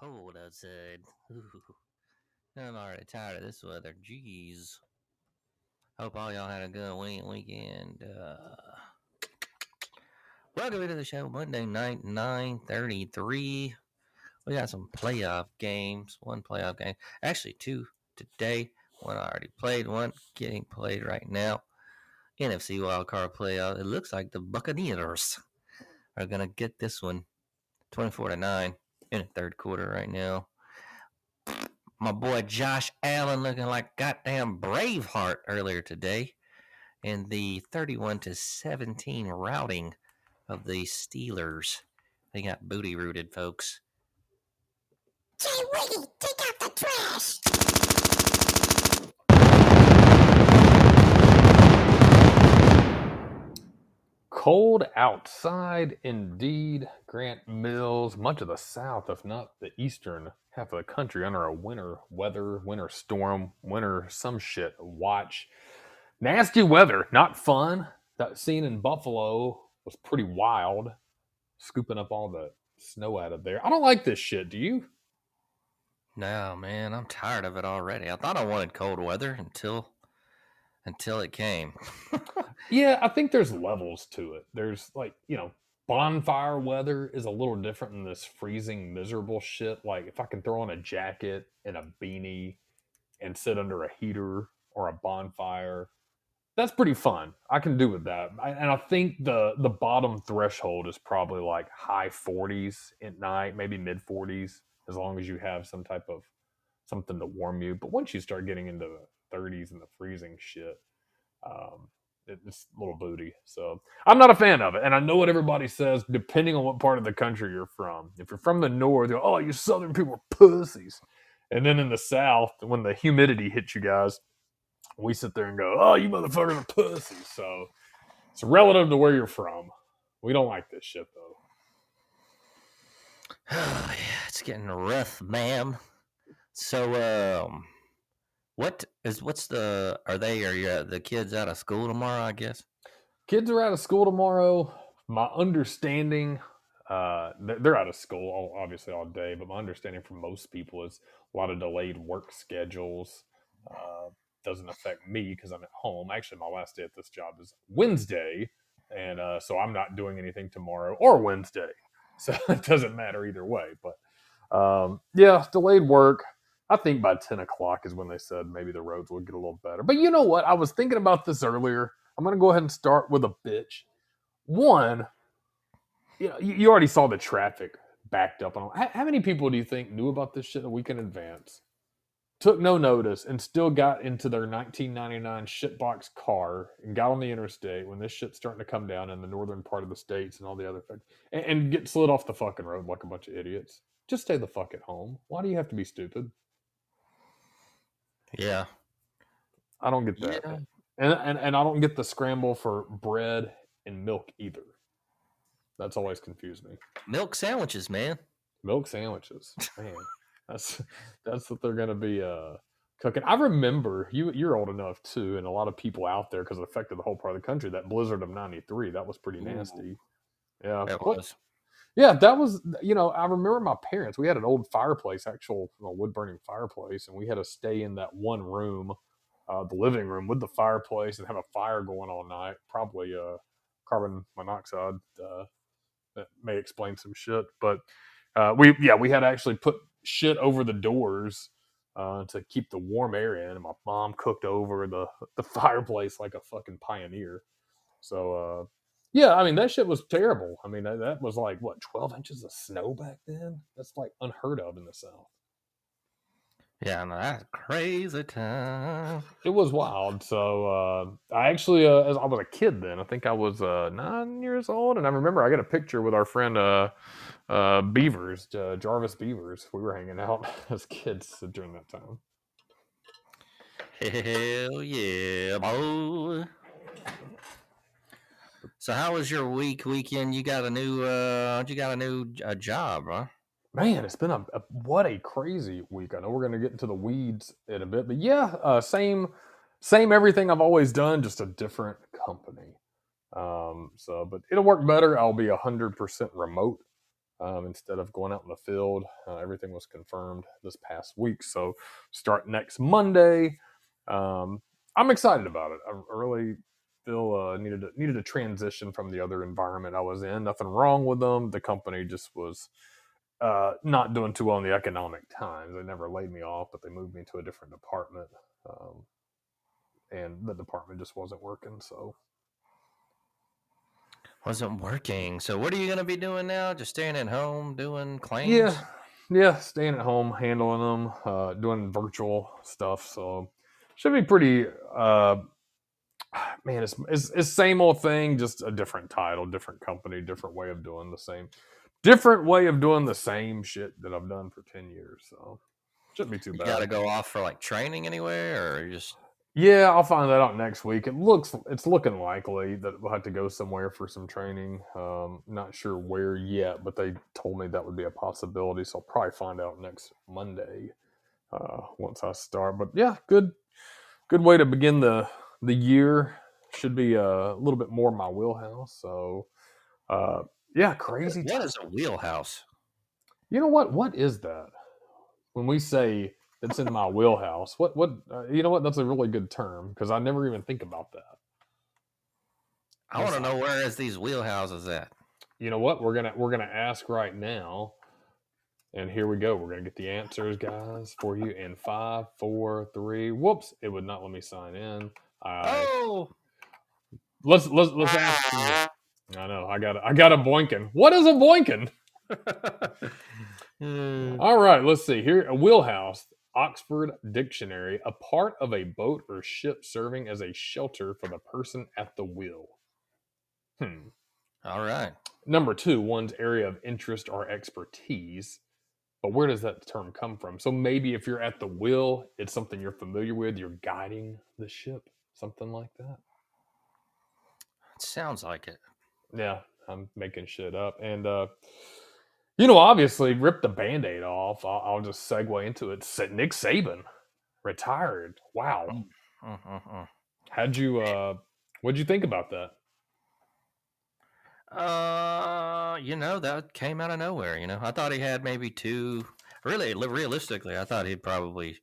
Cold outside. Ooh. I'm already tired of this weather. Jeez. Hope all y'all had a good week weekend. Uh, welcome to the show. Monday night, 9:33. We got some playoff games. One playoff game. Actually, two today. One I already played. One getting played right now. NFC wildcard playoff. It looks like the Buccaneers are gonna get this one, twenty-four to nine in the third quarter right now. My boy Josh Allen looking like goddamn Braveheart earlier today, in the thirty-one to seventeen routing of the Steelers. They got booty rooted, folks. Jay Wiggy, take out the trash! Cold outside indeed. Grant Mills, much of the south, if not the eastern half of the country, under a winter weather, winter storm, winter some shit watch. Nasty weather, not fun. That scene in Buffalo was pretty wild, scooping up all the snow out of there. I don't like this shit. Do you? No, man, I'm tired of it already. I thought I wanted cold weather until until it came. Yeah, I think there's levels to it. There's like, you know, bonfire weather is a little different than this freezing, miserable shit. Like, if I can throw on a jacket and a beanie and sit under a heater or a bonfire, that's pretty fun. I can do with that. I, and I think the the bottom threshold is probably like high 40s at night, maybe mid 40s, as long as you have some type of something to warm you. But once you start getting into 30s and the freezing shit, um, it's a little booty. So I'm not a fan of it. And I know what everybody says, depending on what part of the country you're from. If you're from the north, you're, oh, you southern people are pussies. And then in the south, when the humidity hits you guys, we sit there and go, oh, you motherfuckers are pussies. So it's relative to where you're from. We don't like this shit though. Oh, yeah, it's getting rough, ma'am. So, um, what is what's the are they are you, the kids out of school tomorrow? I guess. kids are out of school tomorrow. My understanding, uh, they're, out of school obviously all day, but my understanding from most people is a lot of delayed work schedules. Uh, doesn't affect me because I'm at home. Actually, my last day at this job is Wednesday, and uh, so I'm not doing anything tomorrow or Wednesday. So it doesn't matter either way. But um, yeah, delayed work. I think by 10 o'clock is when they said maybe the roads will get a little better. But you know what? I was thinking about this earlier. I'm going to go ahead and start with a bitch. One, you, know, you already saw the traffic backed up. On how, how many people do you think knew about this shit a week in advance? Took no notice and still got into their 1999 shitbox car and got on the interstate when this shit's starting to come down in the northern part of the states and all the other things and, and get slid off the fucking road like a bunch of idiots. Just stay the fuck at home. Why do you have to be stupid? Yeah. I don't get that. Yeah. And, and and I don't get the scramble for bread and milk either. That's always confused me. Milk sandwiches, man. Milk sandwiches. Man, that's that's what they're gonna be uh cooking. I remember you you're old enough too, and a lot of people out there because it affected the whole part of the country. That blizzard of '93, that was pretty Ooh. nasty. Yeah, That what- was. Yeah, that was you know I remember my parents. We had an old fireplace, actual you know, wood burning fireplace, and we had to stay in that one room, uh, the living room, with the fireplace and have a fire going all night. Probably uh, carbon monoxide. Uh, that may explain some shit, but uh, we yeah we had to actually put shit over the doors uh, to keep the warm air in. And my mom cooked over the the fireplace like a fucking pioneer. So uh, yeah, I mean that shit was terrible. I mean that, that was like what twelve inches of snow back then. That's like unheard of in the south. Yeah, no, that's crazy time. It was wild. So uh, I actually, uh, as I was a kid then, I think I was uh, nine years old, and I remember I got a picture with our friend uh, uh, Beavers, uh, Jarvis Beavers. We were hanging out as kids during that time. Hell yeah, boy. So how was your week weekend? You got a new uh you got a new uh, job, huh? Man, it's been a, a what a crazy week. I know we're gonna get into the weeds in a bit, but yeah, uh, same same everything I've always done, just a different company. Um, so, but it'll work better. I'll be hundred percent remote um, instead of going out in the field. Uh, everything was confirmed this past week, so start next Monday. Um, I'm excited about it. I, really feel uh, needed to, needed to transition from the other environment I was in. Nothing wrong with them. The company just was uh, not doing too well in the economic times. They never laid me off, but they moved me to a different department, um, and the department just wasn't working. So Wasn't working. So what are you gonna be doing now? Just staying at home doing claims? yeah, yeah, staying at home, handling them, uh, doing virtual stuff. So should be pretty. Uh, man, it's, it's it's same old thing, just a different title, different company, different way of doing the same, different way of doing the same shit that I've done for ten years. So shouldn't be too You bad. gotta go off for like training anywhere or just Yeah, I'll find that out next week. It looks it's looking likely that we'll have to go somewhere for some training. Um, not sure where yet, but they told me that would be a possibility. So I'll probably find out next Monday uh, once I start. But yeah, good good way to begin the the year. Should be a little bit more my wheelhouse. So uh, yeah, crazy. What is a wheelhouse? You know what? What is that? When we say it's in my wheelhouse, what what? Uh, you know what? That's a really good term because I never even think about that. I want to know where is these wheelhouses at? You know what? We're gonna we're gonna ask right now, and here we go. We're gonna get the answers, guys, for you in five, four, three. Whoops! It would not let me sign in. I Oh, let's let's let's ask. I know. I got I got a boinkin. What is a boinkin? Hmm. All right, let's see here. A wheelhouse, Oxford Dictionary, a part of a boat or ship serving as a shelter for the person at the wheel. Hmm. all right. Number two, one's area of interest or expertise. But where does that term come from? So maybe if you're at the wheel, it's something you're familiar with, you're guiding the ship, something like that. Sounds like it. Yeah, I'm making shit up. And, uh, you know, obviously, rip the band aid off. I'll, I'll just segue into it. Nick Saban retired. Wow. Mm-mm-mm. How'd you, uh, what'd you think about that? Uh, you know that came out of nowhere. You know, I thought he had maybe two. Really, realistically, I thought he'd probably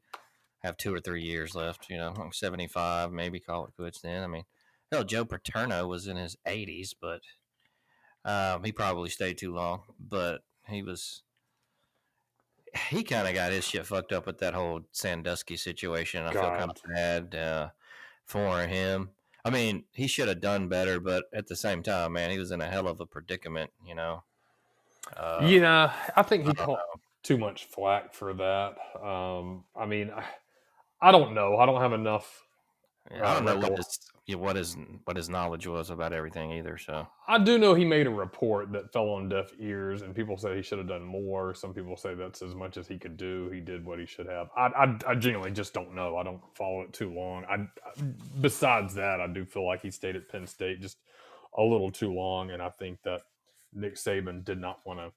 have two or three years left. You know, like seventy-five, maybe call it quits. Then, I mean, hell, Joe Paterno was in his eighties, but um, he probably stayed too long. But he was, he kind of got his shit fucked up with that whole Sandusky situation. I feel kind of God. bad uh, for him. I mean, he should have done better, but at the same time, man, he was in a hell of a predicament, you know. Uh, yeah, I think he I caught too much flack for that. Um, I mean, I, I don't know. I don't have enough. Uh, I don't know what his what his what his knowledge was about everything either. So I do know he made a report that fell on deaf ears, and people say he should have done more. Some people say that's as much as he could do. He did what he should have. I, I, I genuinely just don't know. I don't follow it too long. I, I- besides that, I do feel like he stayed at Penn State just a little too long, and I think that Nick Saban did not want to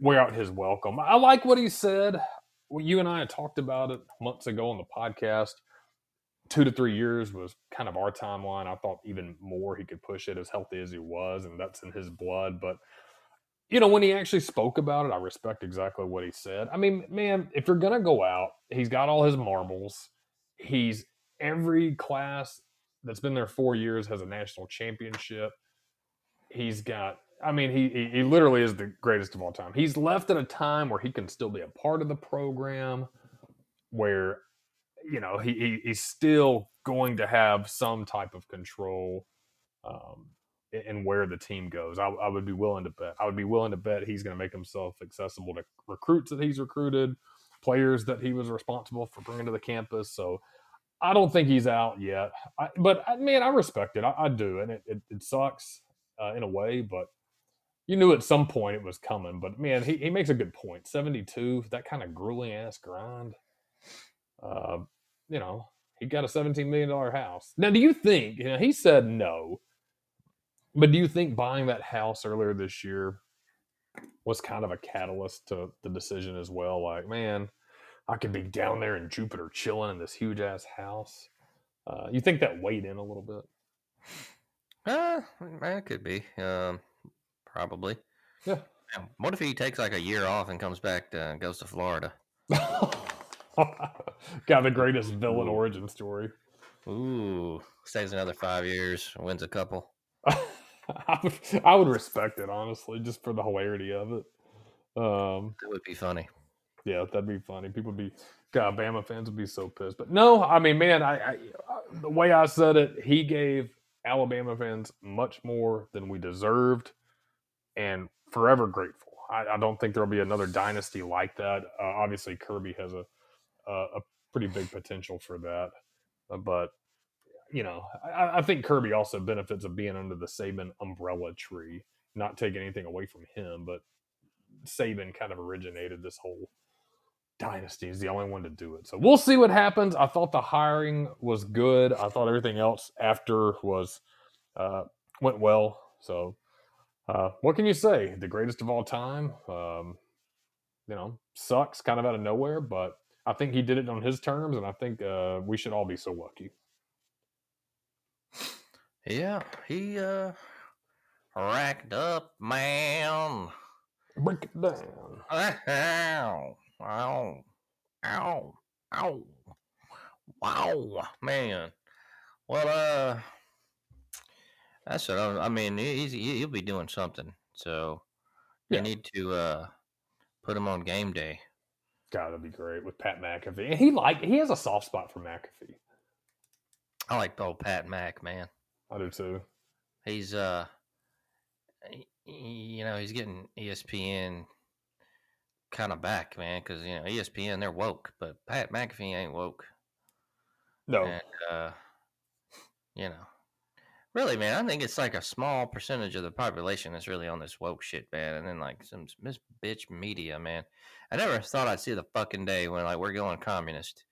wear out his welcome. I like what he said. Well, you and I talked about it months ago on the podcast. Two to three years was kind of our timeline. I thought even more he could push it as healthy as he was, and that's in his blood. But you know, when he actually spoke about it, I respect exactly what he said. I mean, man, if you're gonna go out, he's got all his marbles. He's every class that's been there four years has a national championship. He's got I mean, he, he literally is the greatest of all time. He's left at a time where he can still be a part of the program, where you know he, he he's still going to have some type of control um, where the team goes. I, I would be willing to bet. I would be willing to bet he's going to make himself accessible to recruits that he's recruited, players that he was responsible for bringing to the campus. So I don't think he's out yet. I, but man, I respect it. I, I do, and it it, it sucks uh, in a way, but you knew at some point it was coming. But man, he, he makes a good point. Seventy two, that kind of grueling ass grind. Uh, you know, he got a seventeen million dollar house. Now, do you think? You know, he said no, but do you think buying that house earlier this year was kind of a catalyst to the decision as well? Like, man, I could be down there in Jupiter chilling in this huge ass house. Uh, you think that weighed in a little bit? uh, that could be um, probably. Yeah. What if he takes like a year off and comes back to goes to Florida? Got the greatest villain origin story. Ooh, stays another five years, wins a couple. I would, I would respect it honestly, just for the hilarity of it. Um, That would be funny. yeah, that'd be funny. People would be, God, Bama fans would be so pissed. But no, I mean, man, I, I the way I said it, he gave Alabama fans much more than we deserved, and forever grateful. I, I don't think there'll be another dynasty like that. Uh, obviously, Kirby has a, a a pretty big potential for that, Uh, but you know, I, I think Kirby also benefits of being under the Saban umbrella tree. Not taking anything away from him, but Saban kind of originated this whole dynasty. He's the only one to do it. So we'll see what happens. I thought the hiring was good. I thought everything else after was uh, went well. So uh, what can you say? The greatest of all time. Um, you know, sucks kind of out of nowhere, but I think he did it on his terms, and I think uh, we should all be so lucky. Yeah, he uh racked up, man. Break it down. Ow, ow, ow, ow, wow, man. Well, uh, that's what I, I mean. he- He's, he- he'll be doing something, so you Yeah. need to uh put him on game day. God, that'd be great with Pat McAfee. And he like he has a soft spot for McAfee. I like old Pat Mac, man. I do too. He's uh, you know, he's getting ESPN kind of back, man, because you know ESPN they're woke, but Pat McAfee ain't woke. No, and uh, you know, really, man, I think it's like a small percentage of the population that's really on this woke shit, man. And then like some s- this bitch media, man. I never thought I'd see the fucking day when like we're going communist.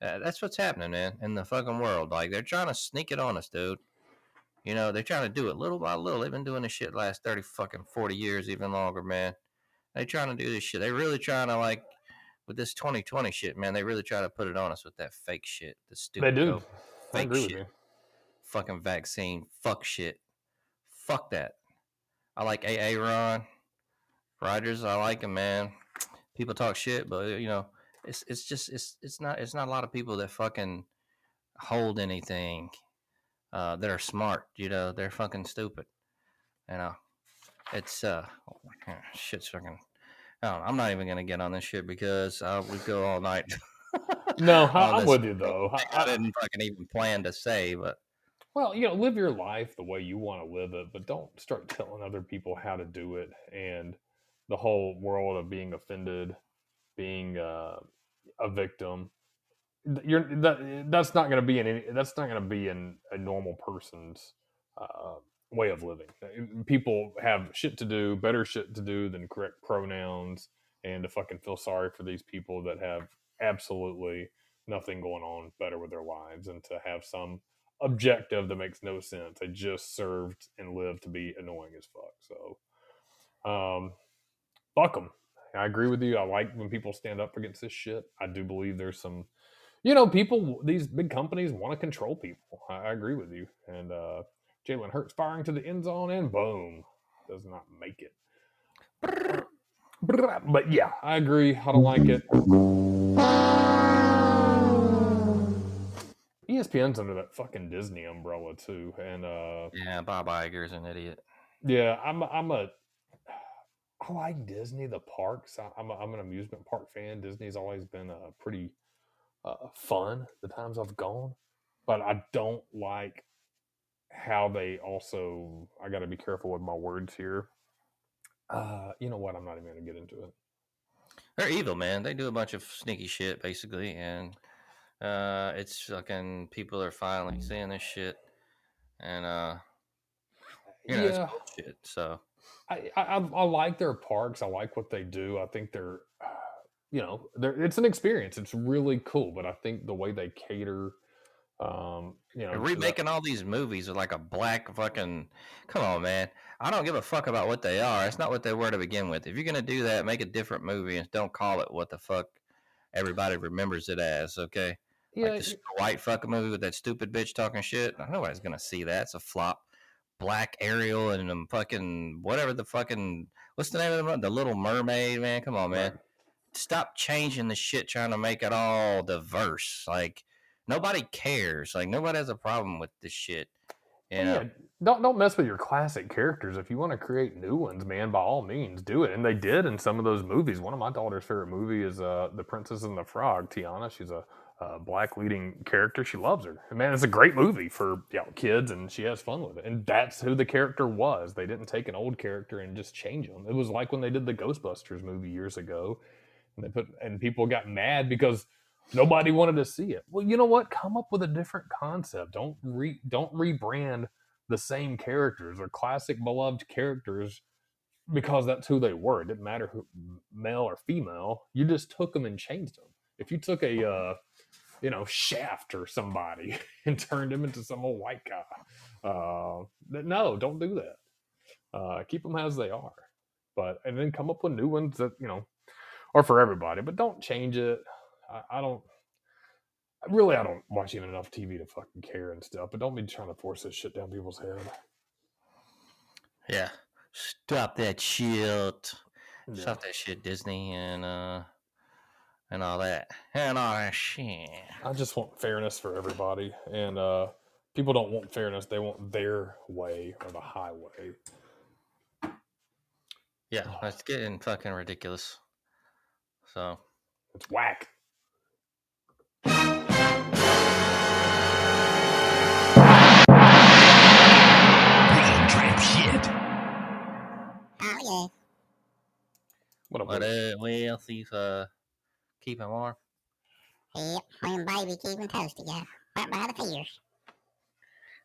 Uh, that's what's happening, man, in the fucking world. Like they're trying to sneak it on us, dude. You know, they're trying to do it little by little. They've been doing this shit last thirty fucking forty years, even longer, man. They trying to do this shit. They really trying to like with this 2020 shit, man. They really try to put it on us with that fake shit. The stupid they do. Fake shit. Fucking vaccine. Fuck shit. Fuck that. I like AA Ron. Rodgers, I like him, man. People talk shit, but you know, it's it's just it's it's not it's not a lot of people that fucking hold anything uh, that are smart. You know, they're fucking stupid. You know, it's uh, shit's fucking. Know, I'm not even gonna get on this shit because I would go all night. No, I, I'm this with you though. I I- didn't fucking even plan to say, but Well, you know, live your life the way you want to live it, but don't start telling other people how to do it. And the whole world of being offended, being uh, a victim, you're that that's not going to be in any, that's not going to be in a normal person's uh, way of living. Uh, People have shit to do, better shit to do than correct pronouns, and to fucking feel sorry for these people that have absolutely nothing going on better with their lives, and to have some objective that makes no sense. They just served and lived to be annoying as fuck. So, um, fuck them. I agree with you. I like when people stand up against this shit. I do believe there's some, you know, people. These big companies want to control people. I, I agree with you. And uh, Jalen Hurts firing to the end zone and boom, does not make it. But yeah, I agree. I don't like it. ESPN's under that fucking Disney umbrella too, and uh, yeah, Bob Iger's an idiot. yeah, I'm a- I'm a I like Disney the parks. I, I'm a, I'm an amusement park fan. Disney's always been uh, pretty uh, fun the times I've gone, but I don't like how they also. I got to be careful with my words here. Uh, you know what? I'm not even going to get into it. They're evil, man. They do a bunch of sneaky shit, basically, and uh, it's fucking people are finally seeing this shit, and uh, you know, yeah. bullshit. So I, I I like their parks. I like what they do. I think they're, you know, they're it's an experience. It's really cool. But I think the way they cater, um, you know, remaking all these movies with like a black fucking. Come on, man. I don't give a fuck about what they are. It's not what they were to begin with. If you're gonna do that, make a different movie and don't call it what the fuck everybody remembers it as. Okay. Yeah, like the White fucking movie with that stupid bitch talking shit. Nobody's gonna see that. It's a flop. Black Ariel and them fucking whatever the fucking what's the name of the? The Little Mermaid, man. Come on, man. Stop changing the shit, trying to make it all diverse. Like nobody cares. Like nobody has a problem with this shit. You know? yeah, don't don't mess with your classic characters. If you want to create new ones, man, by all means, do it. And they did in some of those movies. One of my daughter's favorite movie is uh, The Princess and the Frog. Tiana, she's a, uh black leading character. She loves her. Man, it's a great movie for you know, kids, and she has fun with it. And that's who the character was. They didn't take an old character and just change them. It was like when they did the Ghostbusters movie years ago, and they put and people got mad because nobody wanted to see it. Well, you know what? Come up with a different concept. Don't re don't rebrand the same characters or classic beloved characters because that's who they were. It didn't matter who male or female. You just took them and changed them. If you took a uh, you know Shaft or somebody and turned him into some old white guy, uh, no, don't do that. Uh, keep them as they are. But and then come up with new ones that you know are for everybody. But don't change it. I, I don't. Really, I don't watch even enough TV to fucking care and stuff. But don't be trying to force this shit down people's head. Yeah. Stop that shit. Yeah. Stop that shit, Disney and uh and all that. And all that shit. I just want fairness for everybody, and uh, people don't want fairness; they want their way or the highway. Yeah, it's getting fucking ridiculous. So It's whack. Picking trap shit. Oh, yeah. What up? But with- uh, well, see if uh, keep him warm. Yep, when baby keeping toasty, yeah. Right by the fears.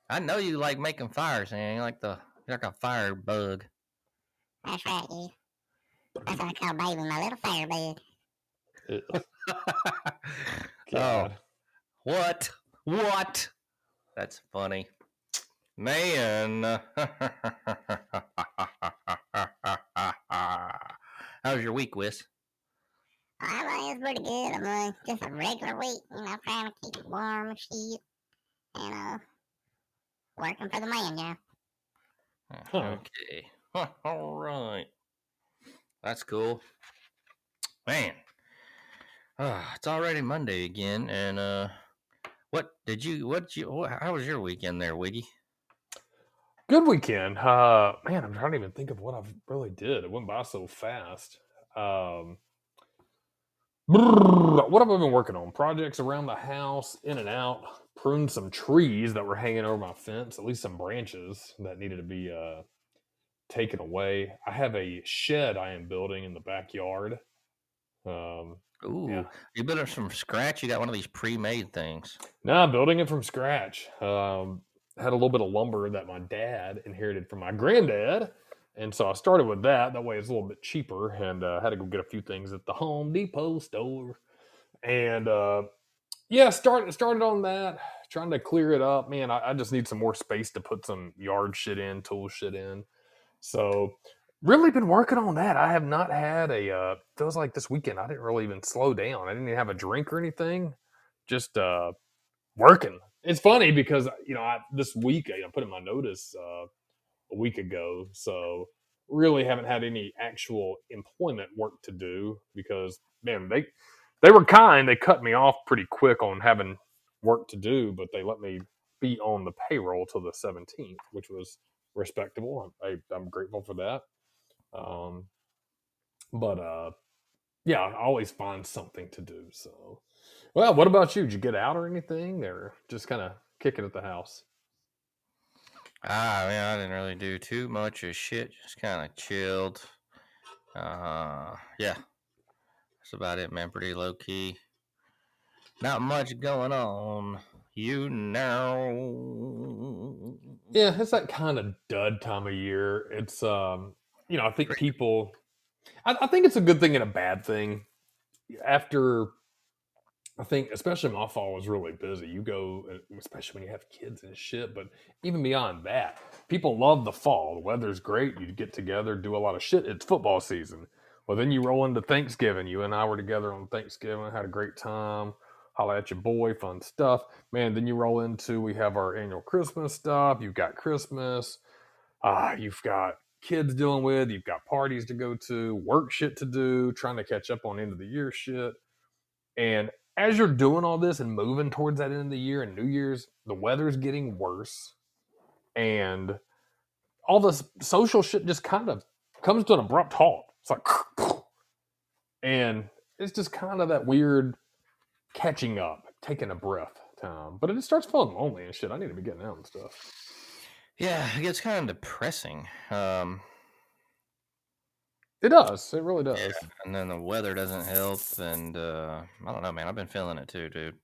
I know you like making fires, man. You like the you're like a fire bug. That's right, yeah. That's why I call baby my little firebug. Ugh, oh, what? What? That's funny, man. How's your week, Whis? I mean, it's pretty good. I'm uh, just a regular week, you know, trying to keep it warm and shit. And, uh, working for the man, yeah. Huh. Okay. All right. That's cool. Man. Ah, it's already Monday again and uh what did you what did you what, how was your weekend there, Wiggy? Good weekend. Uh, man, I'm trying to even think of what I really did. It went by so fast. Um, brrr, what have I been working on? Projects around the house, in and out. Pruned some trees that were hanging over my fence, at least some branches that needed to be uh, taken away. I have a shed I am building in the backyard. Um, Ooh, Yeah. you built it from scratch. You got one of these pre-made things. No, I'm building it from scratch. Um, had a little bit of lumber that my dad inherited from my granddad, and so I started with that. That way, it's a little bit cheaper, and uh, had to go get a few things at the Home Depot store. And uh, yeah, started started on that, trying to clear it up. Man, I, I just need some more space to put some yard shit in, tool shit in. So really been working on that. I have not had a uh feels like this weekend I didn't really even slow down. I didn't even have a drink or anything. Just uh working. It's funny because you know, I this week I put in my notice uh a week ago. So really haven't had any actual employment work to do because man, they they were kind. They cut me off pretty quick on having work to do, but they let me be on the payroll till the 17th, which was respectable. I, I'm grateful for that. Um, but uh, yeah, I always find something to do. So, well, what about you? Did you get out or anything, or just kind of kicking at the house? Ah, man, I didn't really do too much of shit. Just kind of chilled. Uh, yeah, that's about it, man. Pretty low key. Not much going on, you know. Yeah, it's that kind of dud time of year. It's um, you know, I think people, I, I think it's a good thing and a bad thing. After, I think, especially my fall was really busy. You go, uh, especially when you have kids and shit. But even beyond that, people love the fall. The weather's great. You get together, do a lot of shit. It's football season. Well, then you roll into Thanksgiving. You and I were together on Thanksgiving, had a great time. Holla at your boy, fun stuff. Man, then you roll into we have our annual Christmas stuff. You've got Christmas. Ah, you've got kids dealing with, you've got parties to go to, work shit to do, trying to catch up on end of the year shit. And as you're doing all this and moving towards that end of the year and New Year's, the weather's getting worse. And all this social shit just kind of comes to an abrupt halt. It's like, and it's just kind of that weird catching up, taking a breath time. But it starts feeling lonely and shit. I need to be getting out and stuff. Yeah, it gets kind of depressing. Um, It does. It really does. yeah, and then the weather doesn't help, and uh, I don't know, man. I've been feeling it too, dude.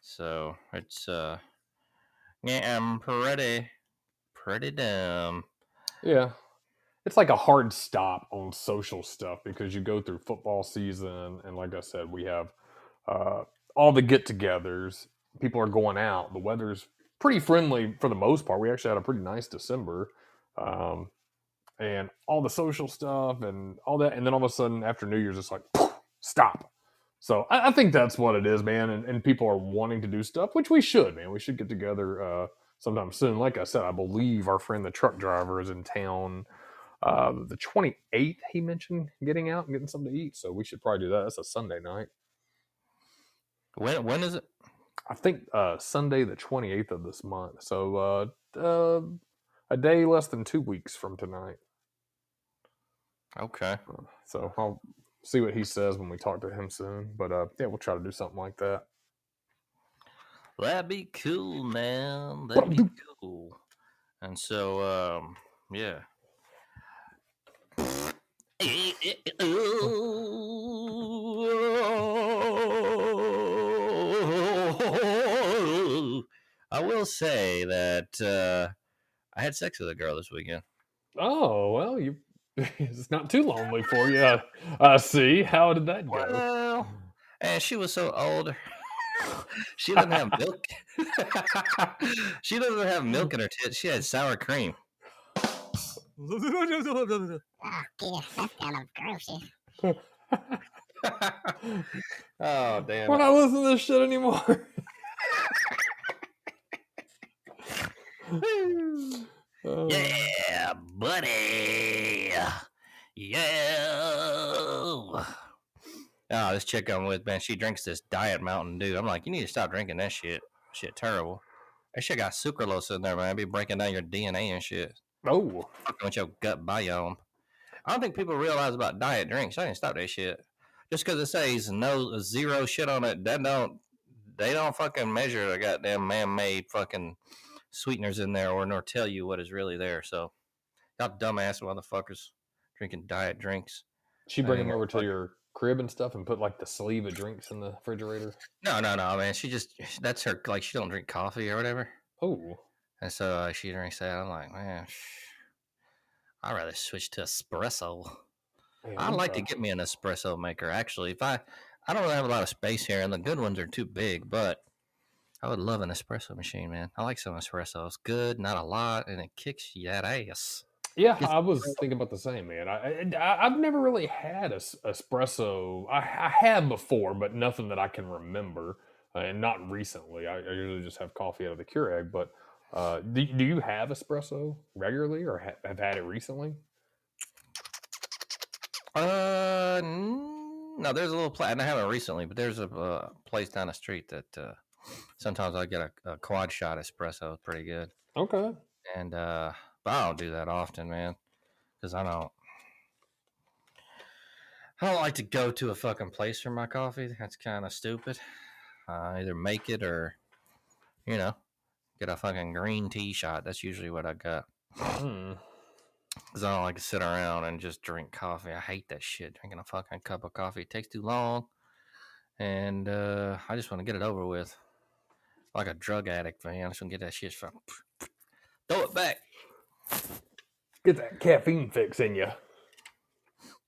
So it's uh, yeah, I'm pretty, pretty dumb. Yeah. It's like a hard stop on social stuff because you go through football season and like I said, we have uh, all the get togethers. People are going out. The weather's pretty friendly for the most part. We actually had a pretty nice December. Um, and all the social stuff and all that. And then all of a sudden after New Year's, it's like, stop. So I, I think that's what it is, man. And, and people are wanting to do stuff, which we should, man. We should get together uh, sometime soon. Like I said, I believe our friend the truck driver is in town uh, the 28th. He mentioned getting out and getting something to eat, so we should probably do that. That's a Sunday night. When when is it? I think uh, Sunday the 28th of this month. So uh, uh, a day less than two weeks from tonight. Okay. So I'll see what he says when we talk to him soon. But uh, yeah, we'll try to do something like that. That'd be cool, man. That'd be cool. And so, um, yeah. I will say that uh, I had sex with a girl this weekend. Oh well, you. It's not too lonely for you. I see. How did that go? Well, and she was so old. she doesn't have milk. she doesn't have milk in her tits. She had sour cream. Oh, dear, that's kind of gross. oh damn! We're not listening to this shit anymore. Yeah, mm. buddy. Yeah. Oh, this chick I'm with, man, she drinks this diet Mountain Dew. I'm like, you need to stop drinking that shit. Shit, terrible. That shit got sucralose in there, man. Be breaking down your DNA and shit. Oh, Fucking with your gut biome. I don't think people realize about diet drinks. I didn't stop that shit. Just because it says no zero shit on it, that don't they don't fucking measure the goddamn man-made fucking sweeteners in there or nor tell you what is really there. So y'all dumbass motherfuckers drinking diet drinks. she bring them over gonna your crib and stuff, and put like the sleeve of drinks in the refrigerator. No, no, no, man. She just that's her like she don't drink coffee or whatever. Oh, And so uh, she drinks that. I'm like, man, I'd rather switch to espresso. man, I'd like to get me an espresso maker. Actually, if I, I don't really have a lot of space here, and the good ones are too big, but I would love an espresso machine, man. I like some espresso. It's good, not a lot, and it kicks you that ass. Yeah, I was thinking about the same, man. I, I I've never really had a espresso. I, I have before, but nothing that I can remember, uh, and not recently. I, I usually just have coffee out of the Keurig. But uh, do, do you have espresso regularly, or ha- have had it recently? Uh, no, there's a little place, and I haven't recently, but there's a uh, place down the street that uh, sometimes I get a, a quad shot espresso. It's pretty good. Okay. and uh but I don't do that often, man, because I don't. I don't like to go to a fucking place for my coffee. That's kind of stupid. I either make it or, you know, get a fucking green tea shot. That's usually what I got. Hmm. Because I don't like to sit around and just drink coffee. I hate that shit. Drinking a fucking cup of coffee it takes too long, and uh, I just want to get it over with. Like a drug addict, man. I'm just to get that shit. From, throw it back. Get that caffeine fix in you.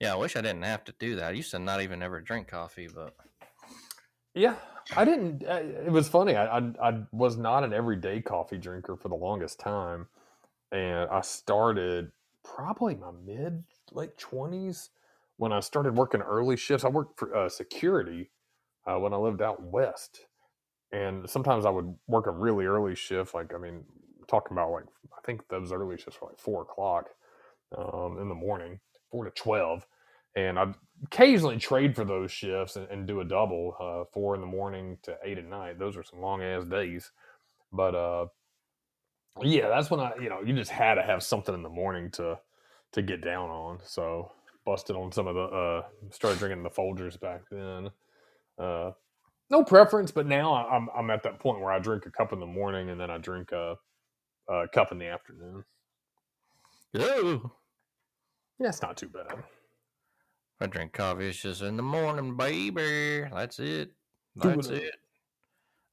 Yeah, I wish I didn't have to do that. I used to not even ever drink coffee, but Yeah, I didn't. It was funny. I, I I was not an everyday coffee drinker for the longest time, and I started probably my mid late twenties when I started working early shifts. I worked for uh, security uh, when I lived out west, and sometimes I would work a really early shift. Like I mean, talking about like I think those early shifts were like four o'clock um, in the morning, four to twelve, and I'd occasionally trade for those shifts and, and do a double, uh, four in the morning to eight at night. Those are some long ass days, but uh, yeah, that's when I, you know, you just had to have something in the morning to to get down on. So busted on some of the, uh, started drinking the Folgers back then. Uh, no preference, but now I'm I'm at that point where I drink a cup in the morning and then I drink a, a cup in the afternoon. Yeah, it's not too bad. I drink coffee. It's just in the morning, baby. That's it. That's it. it.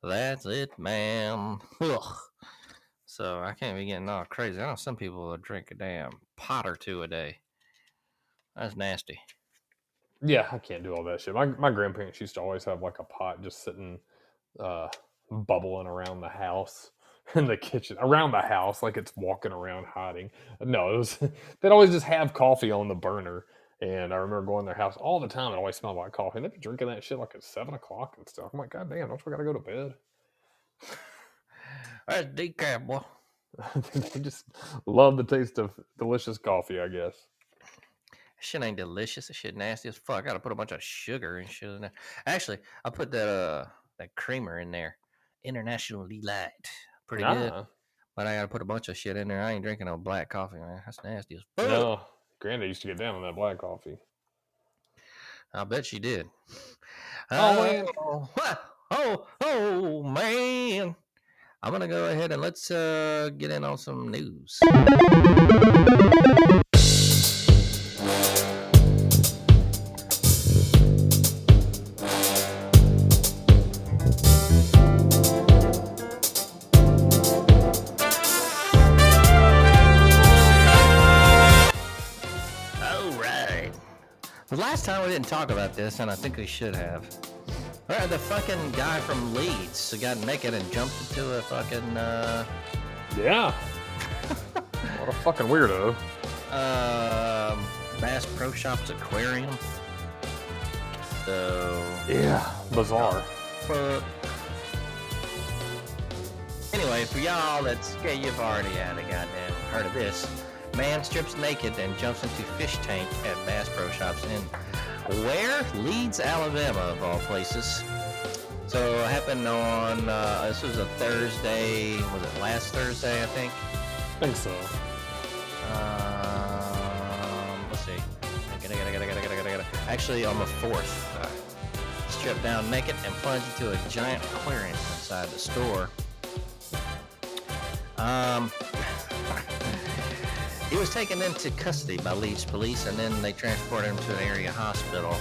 That's it, man. Ugh. So I can't be getting all crazy. I know some people will drink a damn pot or two a day. That's nasty. Yeah, I can't do all that shit. My my grandparents used to always have like a pot just sitting, uh, bubbling around the house in the kitchen, around the house, like it's walking around hiding. No, it was they'd always just have coffee on the burner. And I remember going to their house all the time. It always smelled like coffee. And they'd be drinking that shit like at seven o'clock and stuff. I'm like, God damn, don't we gotta go to bed? That's decaf, boy. they just love the taste of delicious coffee, I guess. Shit ain't delicious. That shit nasty as fuck. I gotta put a bunch of sugar and shit in there. Actually, I put that uh that creamer in there. International Delight. Pretty good. But I gotta put a bunch of shit in there. I ain't drinking no black coffee, man. That's nasty as fuck. no. Granddad used to get down on that black coffee. I bet she did. Oh, man. Oh, wha- oh, oh, man. I'm gonna go ahead and let's uh get in on some news. This, and I think we should have. All right, the fucking guy from Leeds who got naked and jumped into a fucking uh, Yeah. what a fucking weirdo. um Bass Pro Shops aquarium. So, Yeah. Bizarre. fuck. Anyway, for y'all that's yeah, you've already had a goddamn heard of this. Man strips naked and jumps into fish tank at Bass Pro Shops in where? Leeds, Alabama, of all places. So it happened on, uh, this was a Thursday, was it last Thursday, I think? I think so. Um, let's see. Actually, on the 4th, uh, stripped down naked and plunged into a giant aquarium inside the store. Um, he was taken into custody by Leeds police, and then they transported him to an area hospital.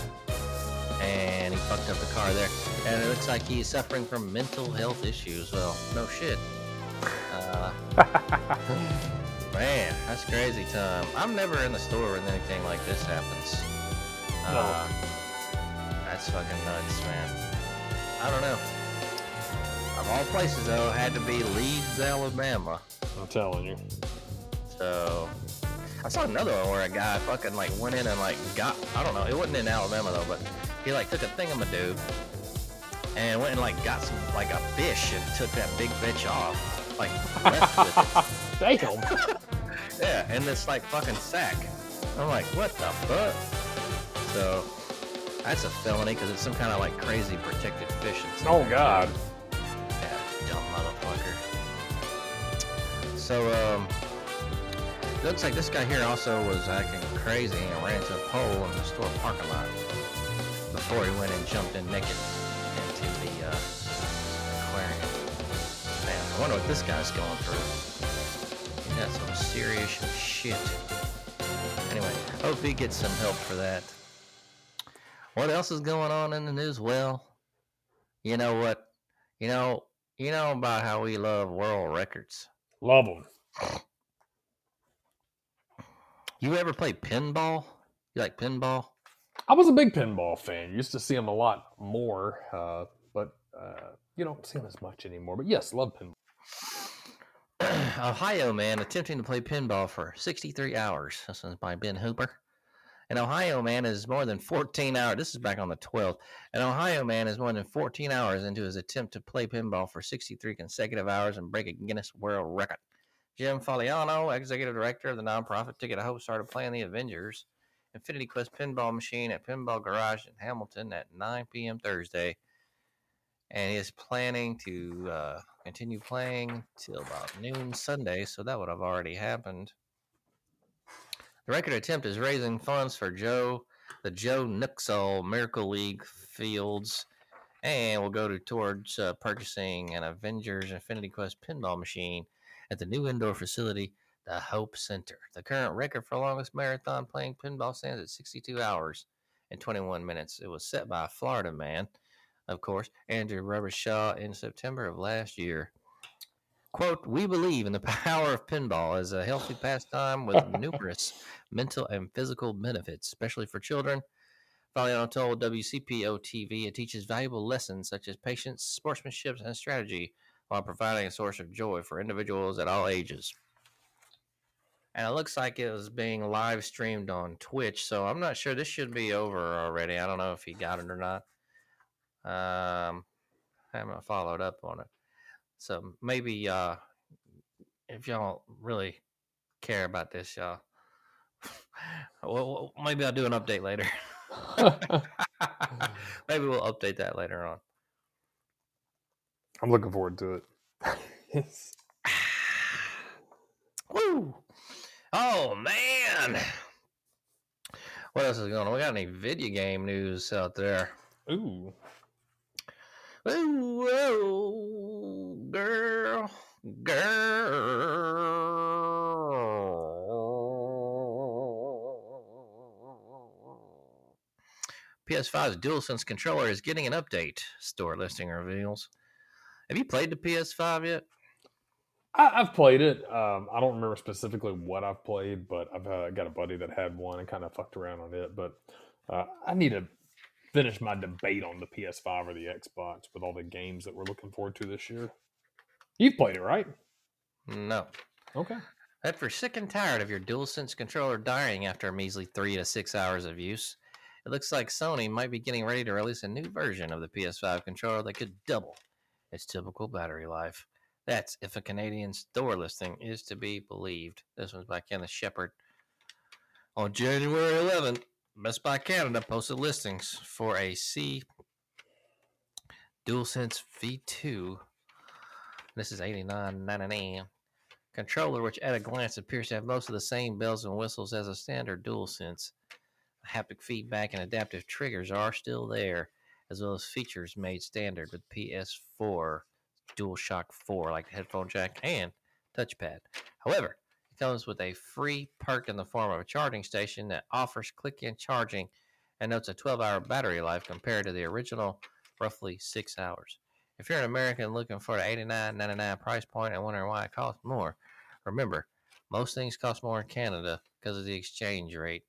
And he fucked up the car there, and it looks like he's suffering from mental health issues. Well, no shit. Uh, man, that's crazy time. I'm never in the store when anything like this happens. Uh, that's fucking nuts, man. I don't know. Of all places, though, it had to be Leeds, Alabama. I'm telling you. So I saw another one where a guy fucking like went in and like got I don't know, it wasn't in Alabama though, but he like took a thingamadoo and went and like got some like a fish and took that big bitch off. Like left with it. Damn. Yeah, and this like fucking sack. I'm like, what the fuck? So that's a felony because it's some kind of like crazy protected fish. and stuff. oh God. Yeah, dumb motherfucker. So, um, looks like this guy here also was acting crazy and ran to a pole in the store parking lot before he went and jumped in naked into the uh, aquarium. Man, I wonder what this guy's going through. He got some serious shit. Anyway, hope he gets some help for that. What else is going on in the news? Well, you know what? You know, you know about how we love world records. Love them. You ever play pinball? You like pinball? I was a big pinball fan. Used to see them a lot more, uh, but uh, you don't see them as much anymore. But yes, love pinball. Ohio man attempting to play pinball for 63 hours. This one's by Ben Hooper. An Ohio man is more than 14 hours. This is back on the 12th. An Ohio man is more than 14 hours into his attempt to play pinball for 63 consecutive hours and break a Guinness World Record. Jim Faliano, executive director of the nonprofit Ticket to Hope, started playing the Avengers Infinity Quest pinball machine at Pinball Garage in Hamilton at 9 p.m. Thursday. And is planning to uh, continue playing till about noon Sunday, so that would have already happened. The record attempt is raising funds for Joe, the Joe Nuxhall Miracle League fields, and will go to, towards uh, purchasing an Avengers Infinity Quest pinball machine at the new indoor facility, the Hope Center. The current record for longest marathon playing pinball stands at 62 hours and 21 minutes. It was set by a Florida man, of course, Andrew Rubbershaw, in September of last year. Quote, we believe in the power of pinball as a healthy pastime with numerous mental and physical benefits, especially for children. Faliano told WCPO TV it teaches valuable lessons such as patience, sportsmanship, and strategy while providing a source of joy for individuals at all ages. And it looks like it was being live streamed on Twitch, so I'm not sure this should be over already. I don't know if he got it or not. Um, I haven't followed up on it. So maybe uh, if y'all really care about this, y'all, well, maybe I'll do an update later. maybe we'll update that later on. I'm looking forward to it. Woo! Oh man! What else is going on? We got any video game news out there? Ooh. Ooh, oh, girl, girl. PS5's DualSense controller is getting an update. Store listing reveals. Have you played the PS5 yet? I, I've played it. Um, I don't remember specifically what I've played, but I've uh, got a buddy that had one and kind of fucked around on it. But uh, I need to finish my debate on the PS5 or the Xbox with all the games that we're looking forward to this year. You've played it, right? No. Okay. If you're sick and tired of your DualSense controller dying after a measly three to six hours of use, it looks like Sony might be getting ready to release a new version of the PS5 controller that could double its typical battery life. That's if a Canadian store listing is to be believed. This one's by Kenneth Shepard. On January 11th, Best Buy Canada posted listings for a C DualSense V2. This is 89.99 controller, which at a glance appears to have most of the same bells and whistles as a standard DualSense. Haptic feedback and adaptive triggers are still there, as well as features made standard with PS4, DualShock 4, like the headphone jack and touchpad. However, it comes with a free perk in the form of a charging station that offers click in charging and notes a 12 hour battery life compared to the original roughly six hours. If you're an American looking for the $89.99 price point and wondering why it costs more, remember, most things cost more in Canada because of the exchange rate.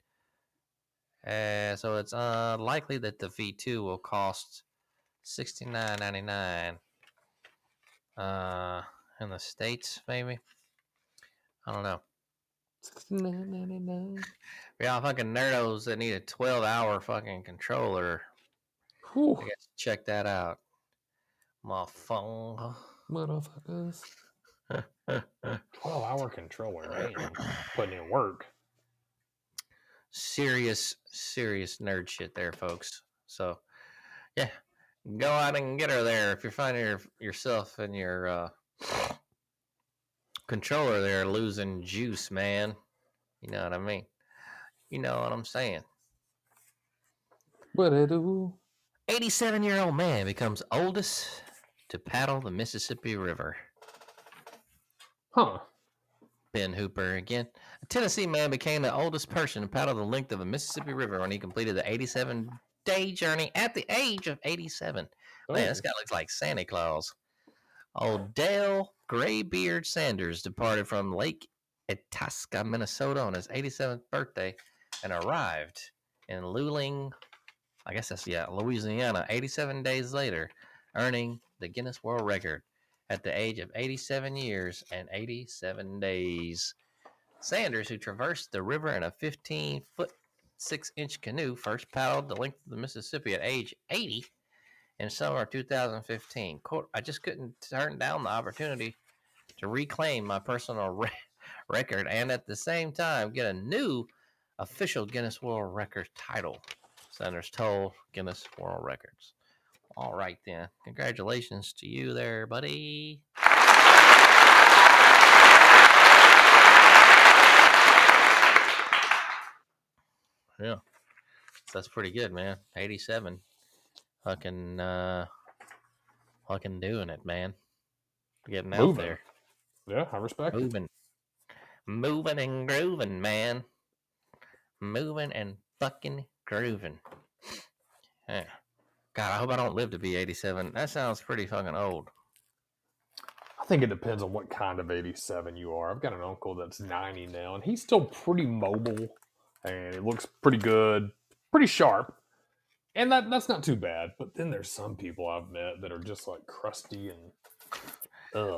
Uh, so it's unlikely that the V2 will cost $69.99 uh, in the States, maybe. I don't know. For y'all fucking nerdos that need a 12 hour fucking controller, Whew, check that out. My phone. motherfuckers. 12 hour controller, man. Putting in work. Serious, serious nerd shit there, folks. So, yeah, go out and get her there. If you're finding your, yourself and your uh, controller there losing juice, man, you know what I mean. You know what I'm saying. What I do? 87 year old man becomes oldest to paddle the Mississippi River. Huh. Ben Hooper again. Tennessee man became the oldest person to paddle the length of a Mississippi River when he completed the 87 day journey at the age of 87. Man, this Oh, guy looks like Santa Claus. Old Dale Graybeard Sanders departed from Lake Itasca, Minnesota on his 87th birthday and arrived in Luling, I guess that's, yeah, Louisiana, 87 days later, earning the Guinness World Record at the age of 87 years and 87 days. Sanders, who traversed the river in a 15 foot, 6 inch canoe, first paddled the length of the Mississippi at age 80 in summer of 2015. Quote, I just couldn't turn down the opportunity to reclaim my personal re- record and at the same time get a new official Guinness World Record title. Sanders told Guinness World Records. All right, then. Congratulations to you there, buddy. Yeah. So that's pretty good, man. 87. Fucking, uh, fucking doing it, man. Getting out Moving. there. yeah, I respect it. Moving. Moving and grooving, man. Moving and fucking grooving. Yeah. God, I hope I don't live to be 87. That sounds pretty fucking old. I think it depends on what kind of 87 you are. I've got an uncle that's 90 now, and he's still pretty mobile, and it looks pretty good, pretty sharp. And that, that's not too bad. But then there's some people I've met that are just like crusty and.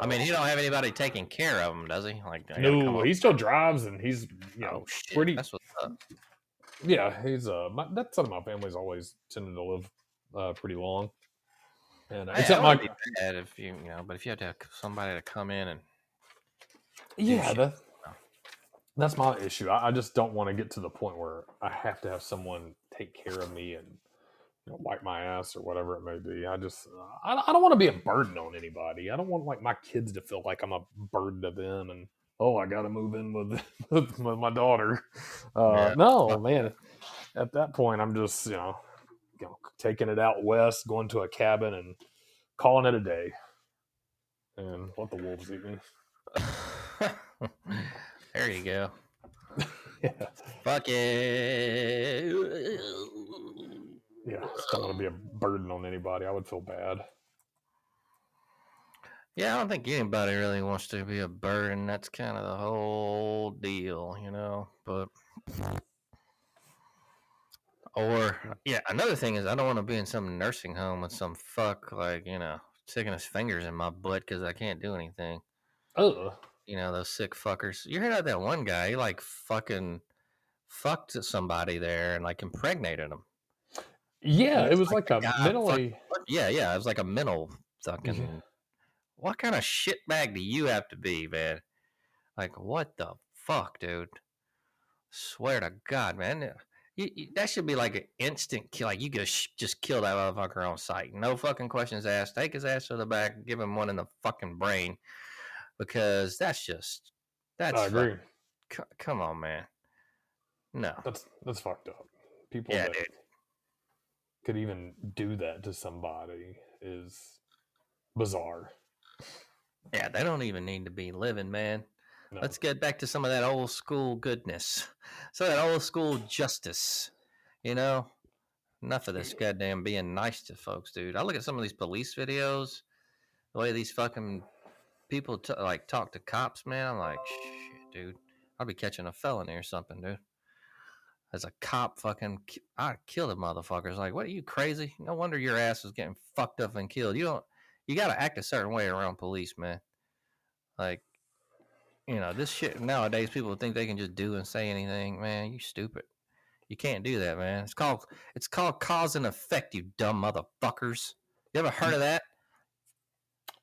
I mean, he don't have anybody taking care of him, does he? Like, no, he still drives, and he's you know oh shit, pretty. That's what's up. Yeah, he's uh, my, that side of my family's always tended to live uh pretty long. And uh, except I my be bad if you, you know, but if you have to have somebody to come in and Yeah, that, that's my issue. I, I just don't want to get to the point where I have to have someone take care of me and you know, wipe my ass or whatever it may be. I just uh, I, I don't want to be a burden on anybody. I don't want like my kids to feel like I'm a burden to them and oh I got to move in with with my daughter. Uh, Yeah. No, man. At that point, I'm just you know, you know taking it out west, going to a cabin and calling it a day. And let the wolves eat me. there you go. Yeah. Fuck it. Yeah, just don't going to be a burden on anybody. I would feel bad. Yeah, I don't think anybody really wants to be a burden. That's kind of the whole deal, you know. But or yeah, another thing is I don't want to be in some nursing home with some fuck like you know sticking his fingers in my butt because I can't do anything. Ugh. You know those sick fuckers. You heard about that one guy? He like fucking fucked somebody there and like impregnated him. Yeah, it was like like, a mentally. Yeah, yeah. It was like a mental fucking what kind of shitbag do you have to be, man? Like, what the fuck, dude? Swear to God, man. You, you, that should be like an instant kill. Like, you could sh- just kill that motherfucker on sight. No fucking questions asked. Take his ass to the back give him one in the fucking brain. Because that's just. That's I agree. fuck- c- come on, man. No. That's that's fucked up. People Yeah, that dude. could even do that to somebody is bizarre. Yeah, they don't even need to be living, man. No. Let's get back to some of that old school goodness. Some of that old school justice. You know? Enough of this goddamn being nice to folks, dude. I look at some of these police videos, the way these fucking people t- like talk to cops, man. I'm like, shit, dude. I'll be catching a felony or something, dude. As a cop, fucking, I'd kill the motherfuckers. Like, what are you crazy? No wonder your ass is getting fucked up and killed. You don't, you got to act a certain way around police, man. Like, you know, this shit nowadays, people think they can just do and say anything. Man, you stupid. You can't do that, man. It's called it's called cause and effect, you dumb motherfuckers. You ever heard of that?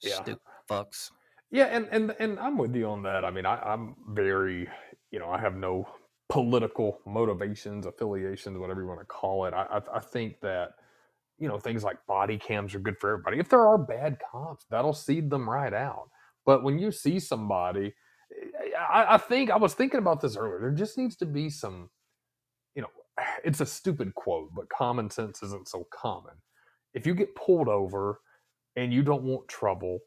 Yeah. Stupid fucks. Yeah, and and and I'm with you on that. I mean, I, I'm very, you know, I have no political motivations, affiliations, whatever you want to call it. I, I I think that you know things like body cams are good for everybody. If there are bad cops, that'll seed them right out. But when you see somebody, eh, I, I think I was thinking about this earlier. There just needs to be some, you know, it's a stupid quote, but common sense isn't so common. If you get pulled over and you don't want trouble,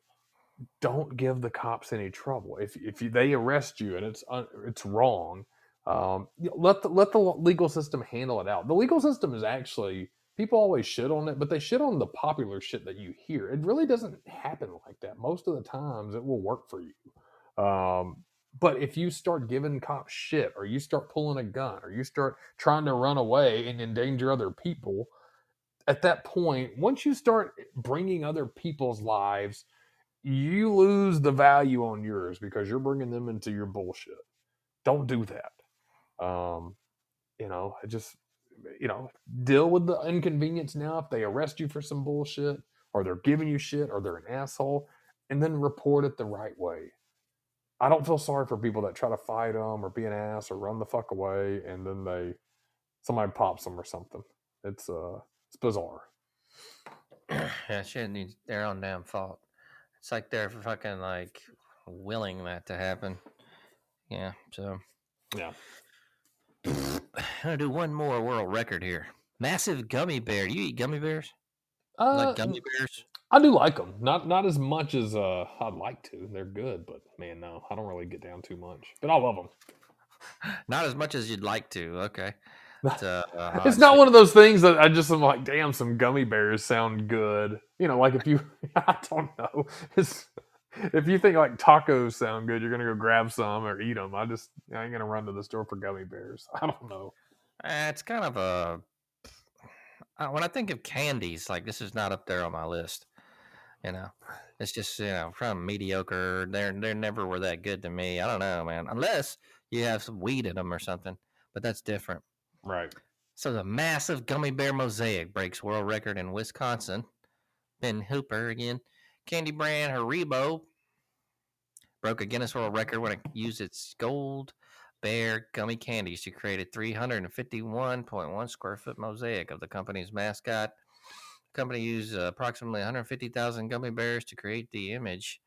don't give the cops any trouble. If if they arrest you and it's it's wrong, um, let the let the legal system handle it out. The legal system is actually people always shit on it, but they shit on the popular shit that you hear. It really doesn't happen like that. Most of the times, it will work for you. Um, but if you start giving cops shit, or you start pulling a gun, or you start trying to run away and endanger other people, at that point, once you start bringing other people's lives you lose the value on yours because you're bringing them into your bullshit. Don't do that. Um, you know, just, you know, deal with the inconvenience now. If they arrest you for some bullshit or they're giving you shit or they're an asshole, and then report it the right way. I don't feel sorry for people that try to fight them or be an ass or run the fuck away and then they, somebody pops them or something. It's, uh, it's bizarre. yeah, shit needs their own damn fault. It's like they're fucking like willing that to happen. Yeah, so Yeah. I'm gonna do one more world record here. Massive gummy bear. You eat gummy bears? Uh, like gummy bears? I do like them. Not not as much as uh, I'd like to. They're good, but man, no, I don't really get down too much. But I love them. Not as much as you'd like to. Okay. Uh, uh, it's not one of those things that I just am like, damn, some gummy bears sound good. You know, like if you, I don't know, it's, if you think like tacos sound good, you're gonna go grab some or eat them. I just, I ain't gonna run to the store for gummy bears. I don't know. Uh, it's kind of a. Uh, when I think of candies, like this is not up there on my list. You know, it's just you know from mediocre. They're they never were that good to me. I don't know, man. Unless you have some weed in them or something, but that's different. Right. So the massive gummy bear mosaic breaks world record in Wisconsin. Ben Hooper again. Candy brand Haribo broke a Guinness World Record when it used its gold bear gummy candies to create a 351.1 square foot mosaic of the company's mascot. The company used uh, approximately 150,000 gummy bears to create the image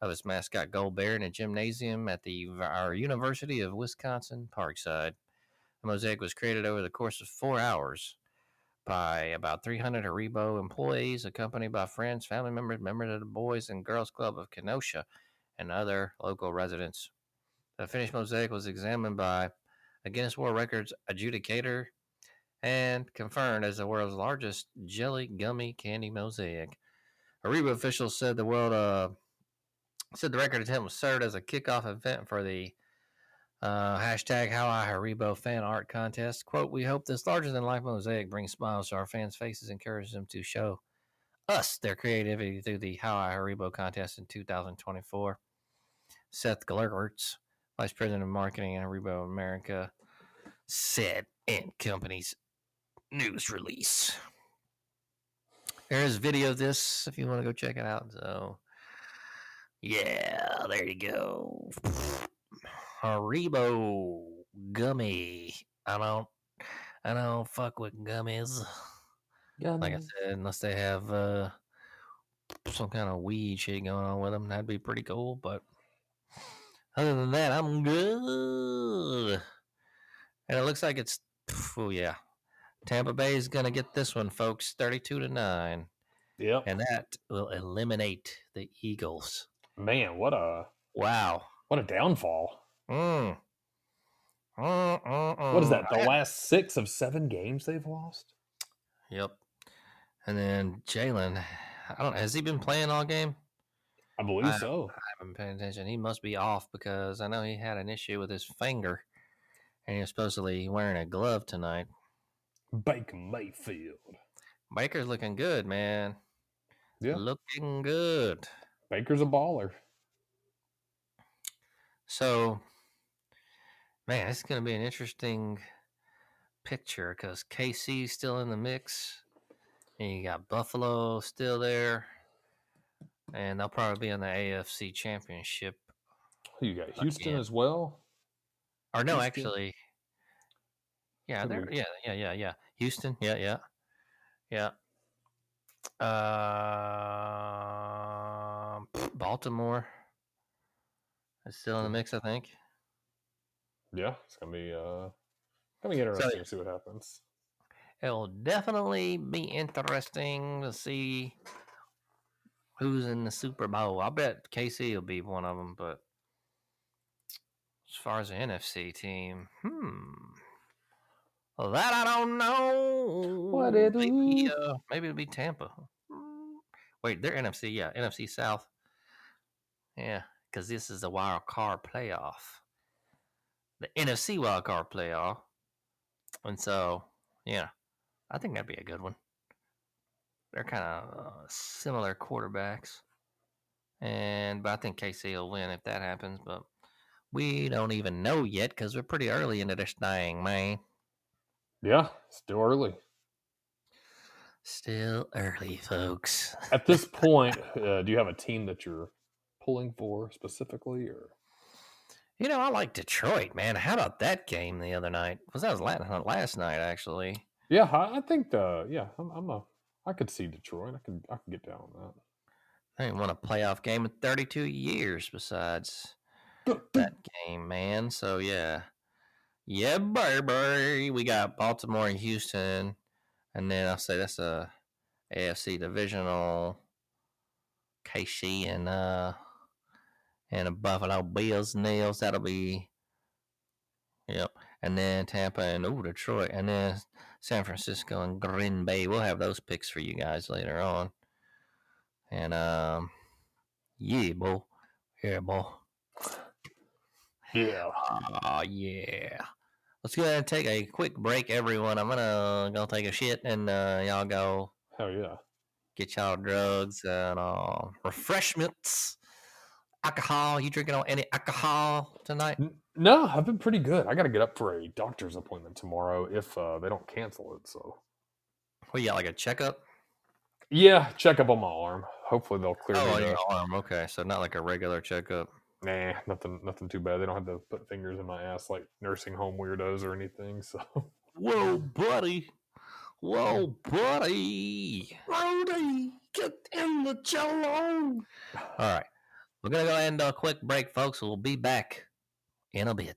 of its mascot Gold Bear in a gymnasium at the our University of Wisconsin Parkside. The mosaic was created over the course of four hours by about 300 Haribo employees, accompanied by friends, family members, members of the Boys and Girls Club of Kenosha, and other local residents. The finished mosaic was examined by a Guinness World Records adjudicator and confirmed as the world's largest jelly gummy candy mosaic. Haribo officials said the world uh, said the record attempt was served as a kickoff event for the uh, hashtag How I Haribo fan art contest. Quote, we hope this larger than life mosaic brings smiles to our fans' faces, and encourages them to show us their creativity through the How I Haribo contest in 2024. Seth Glerwitz, Vice President of Marketing at Haribo America, said in company's news release. There is video of this if you want to go check it out. So Yeah, there you go. Haribo gummy. I don't I don't fuck with gummies. Like I said, unless they have uh some kind of weed shit going on with them, that'd be pretty cool. But other than that, I'm good. And it looks like it's oh yeah, Tampa Bay is gonna get this one, folks, thirty-two to nine, Yep. and that will eliminate the Eagles. Man, what a Wow. what a downfall. Mm. Mm, mm, What is mm. that? The I- last six of seven games they've lost? Yep. And then Jalen, I don't. Has he been playing all game? I believe I- so. I haven't been paying attention. He must be off because I know he had an issue with his finger, and he was supposedly wearing a glove tonight. Baker Mayfield. Baker's looking good, man. Yeah. Looking good. Baker's a baller. So, man, it's going to be an interesting picture because KC's still in the mix, and you got Buffalo still there, and they'll probably be in the AFC Championship. Who you got? Houston Again. as well. Or no, Houston? actually, yeah, they're yeah, yeah, yeah, yeah. Houston, yeah, yeah, yeah. Uh, Baltimore is still in the mix, I think. Yeah, it's gonna be uh gonna be interesting to see what happens. It'll definitely be interesting to see who's in the Super Bowl. I bet KC will be one of them, but as far as the NFC team, hmm, well, that I don't know. What it maybe, do? uh, maybe it'll be Tampa. Wait, they're NFC, yeah, NFC South. Yeah, because this is the wild card playoff, the NFC wild card playoff, and so yeah, I think that'd be a good one. They're kind of uh, similar quarterbacks, and but I think KC will win if that happens. But we don't even know yet because we're pretty early into this thing, man. Yeah, still early. Still early, folks. At this point, uh, do you have a team that you're pulling for specifically, or You know, I like Detroit, man. How about that game the other night? Was that was last, last night actually? yeah, I, I think the yeah, I'm, I'm a I could see Detroit. I can I can get down on that. They ain't won a playoff game in 32 years besides that game, man. So yeah, yeah, baby. We got Baltimore and Houston, and then I'll say that's a AFC divisional. KC and uh and a Buffalo Bills nails. That'll be yep. And then Tampa and oh Detroit, and then San Francisco and Green Bay. We'll have those picks for you guys later on. And um, yeah, boy, yeah, boy. Yeah, Oh yeah. Let's go ahead and take a quick break, everyone. I'm gonna go take a shit, and uh, y'all go hell yeah. get y'all drugs and uh, refreshments, alcohol. You drinking on any alcohol tonight? No, I've been pretty good. I got to get up for a doctor's appointment tomorrow if uh, they don't cancel it. So Well, yeah, like a checkup. yeah, checkup on my arm. Hopefully they'll clear Oh, me. on your arm. Okay, so not like a regular checkup. Nah, nothing, nothing too bad. They don't have to put fingers in my ass like nursing home weirdos or anything. So Whoa, buddy. Whoa, buddy. Brody, get in the cello. All right. We're going to go into a quick break, folks. We'll be back in a bit.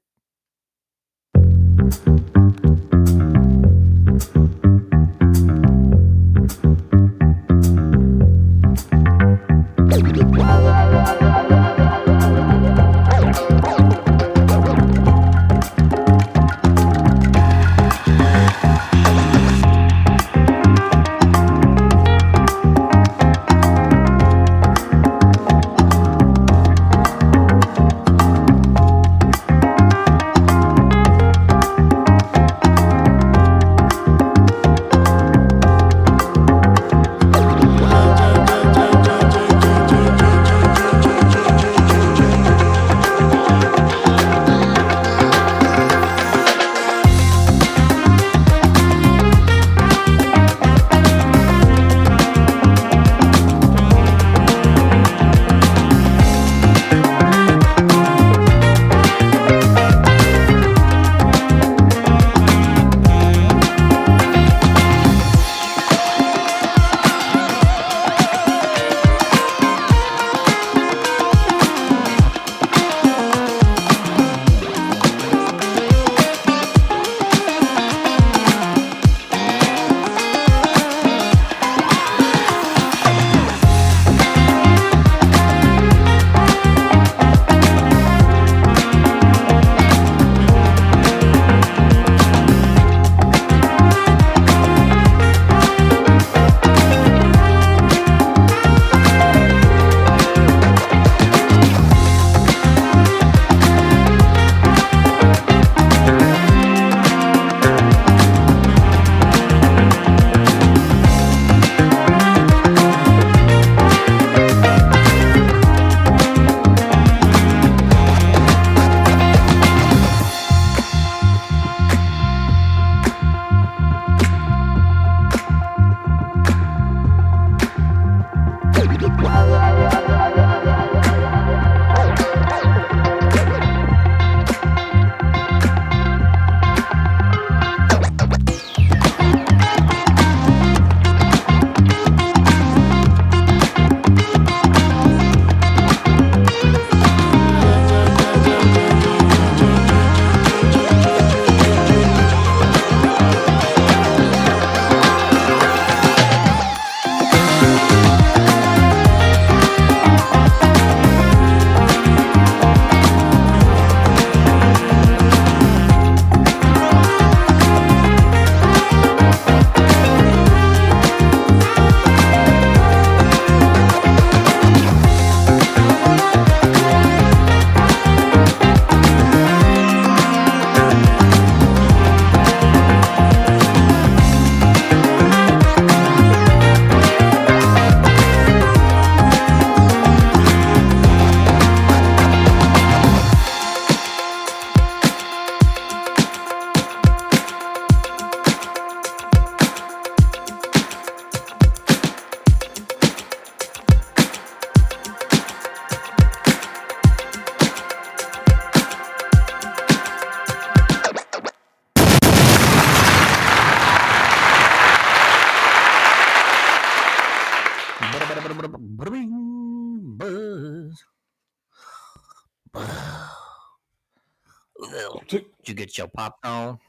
You get your popcorn?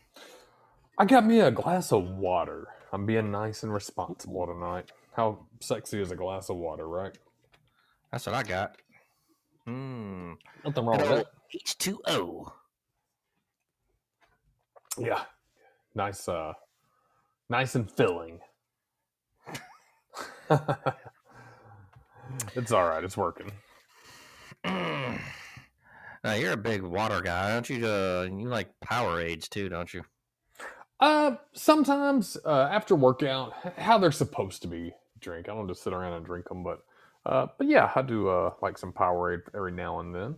I got me a glass of water. I'm being nice and responsible tonight. How sexy is a glass of water, right? That's what I got. Hmm. Nothing wrong with Good that. H2O. Yeah. Nice uh nice and filling. it's all right. It's working. Now you're a big water guy, don't you? Uh, you like Powerades too, don't you? Uh, sometimes uh, after workout, how they're supposed to be drink. I don't just sit around and drink them, but uh, but yeah, I do uh like some Powerade every now and then.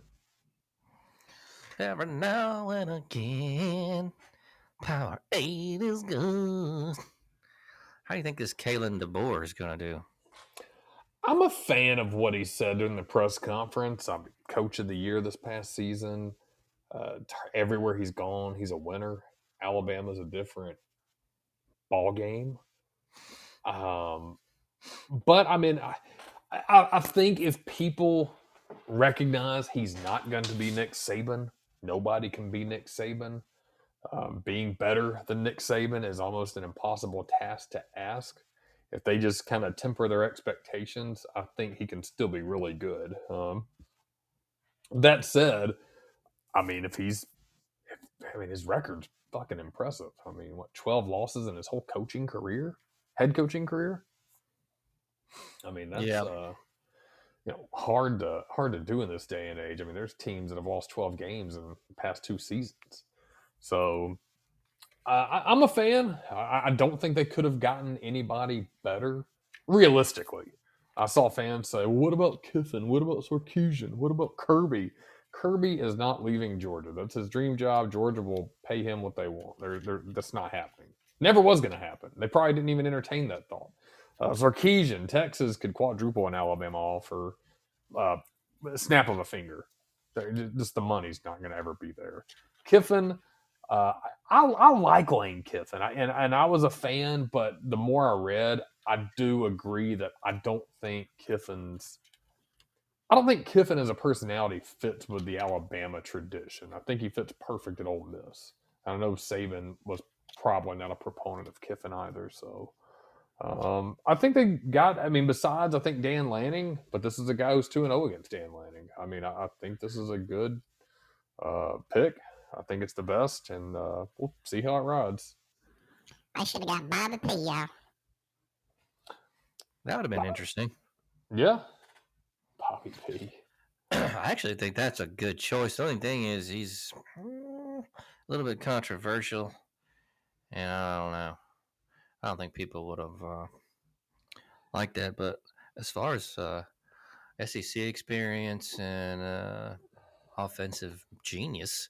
Every now and again, Powerade is good. How do you think this Kalen DeBoer is gonna do? I'm a fan of what he said during the press conference. I'm coach of the year this past season. Uh, everywhere he's gone, he's a winner. Alabama's a different ball game. Um, but I mean, I, I, I think if people recognize he's not going to be Nick Saban, nobody can be Nick Saban. Um, being better than Nick Saban is almost an impossible task to ask if they just kind of temper their expectations, I think he can still be really good. Um, that said, I mean, if he's, if, I mean, his record's fucking impressive. I mean, what, 12 losses in his whole coaching career, head coaching career? I mean, that's, Yeah. uh, you know, hard to hard to do in this day and age. I mean, there's teams that have lost 12 games in the past two seasons. So uh, I, I'm a fan. I, I don't think they could have gotten anybody better. Realistically, I saw fans say, "What about Kiffin? What about Sarkisian? What about Kirby?" Kirby is not leaving Georgia. That's his dream job. Georgia will pay him what they want. They're, they're, that's not happening. Never was going to happen. They probably didn't even entertain that thought. Uh, Texas could quadruple an Alabama offer, uh, snap of a finger. They're Just the money's not going to ever be there. Kiffin, uh, I, I like Lane Kiffin, I, and and I was a fan, but the more I read, I do agree that I don't think Kiffin's. I don't think Kiffin as a personality fits with the Alabama tradition. I think he fits perfect at Ole Miss. I know Saban was probably not a proponent of Kiffin either, so. Um, I think they got. I mean, besides, I think Dan Lanning, but this is a guy who's two and zero against Dan Lanning. I mean, I, I think this is a good uh, pick. I think it's the best, and uh, we'll see how it rides. I should have got Bobby P, y'all. That would have been interesting. Yeah, Bobby P. I actually think that's a good choice. The only thing is he's mm, a little bit controversial, and I don't know. I don't think people would have uh, liked that. But as far as uh, SEC experience and uh, offensive genius,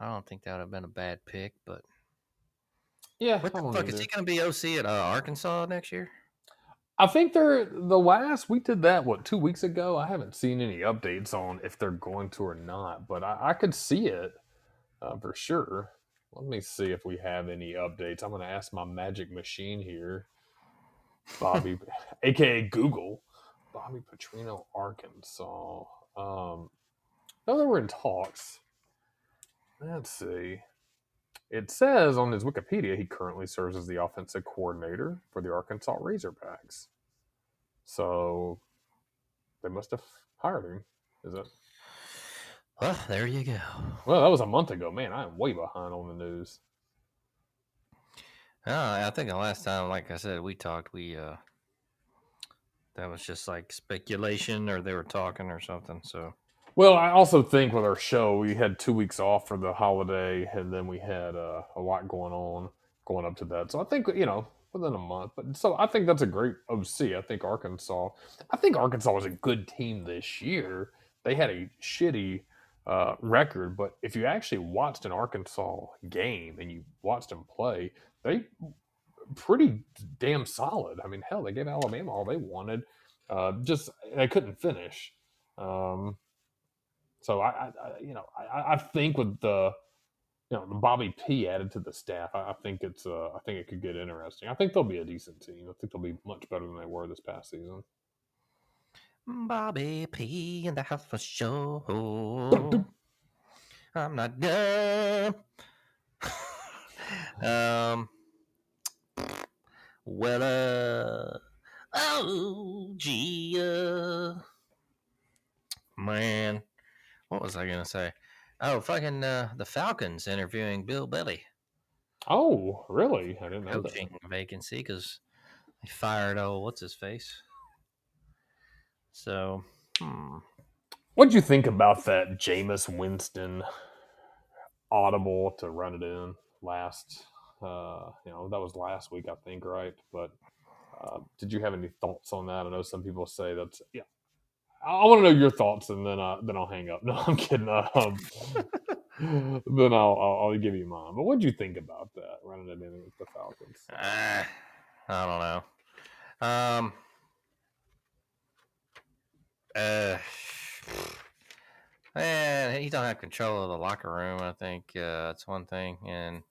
I don't think that would have been a bad pick. But Yeah, what the don't fuck is he going to be OC at uh, Arkansas next year? I think they're the last we did that what two weeks ago. I haven't seen any updates on if they're going to or not, but I, I could see it uh, for sure. Let me see if we have any updates. I'm going to ask my magic machine here, Bobby, aka Google, Bobby Petrino, Arkansas. Um, no, they were in talks. Let's see. It says on his Wikipedia he currently serves as the offensive coordinator for the Arkansas Razorbacks. So they must have hired him. Is it? Well, there you go. Well, that was a month ago. Man, I am way behind on the news. Uh, I think the last time, like I said, we talked, we uh, that was just like speculation, or they were talking or something. So Well, I also think with our show, we had two weeks off for the holiday, and then we had uh, a lot going on going up to that. So I think you know within a month. But so I think that's a great OC. I think Arkansas. I think Arkansas was a good team this year. They had a shitty uh, record, but if you actually watched an Arkansas game and you watched them play, they pretty damn solid. I mean, hell, they gave Alabama all they wanted. Uh, just they couldn't finish. Um, so I, I, you know, I, I think with the, you know, the Bobby P added to the staff, I, I think it's, uh, I think it could get interesting. I think they'll be a decent team. I think they'll be much better than they were this past season. Bobby P in the house for sure. I'm not done. um. Well, uh. Oh, gee, uh. Man. What was I going to say? Oh, fucking uh, the Falcons interviewing Bill Belly. Oh, really? I didn't know that. coaching vacancy because they fired oh what's his face. So, hmm. What'd you think about that Jameis Winston audible to run it in last? Uh, you know, that was last week, I think, right? But uh, did you have any thoughts on that? I know some people say that's yeah. I, want to know your thoughts, and then uh, then I'll hang up. No, I'm kidding. Um, then I'll, I'll I'll give you mine. But what do you think about that running it in with the Falcons? Ah, I don't know. Um. Uh. Man, he don't have control of the locker room. I think uh, that's one thing, and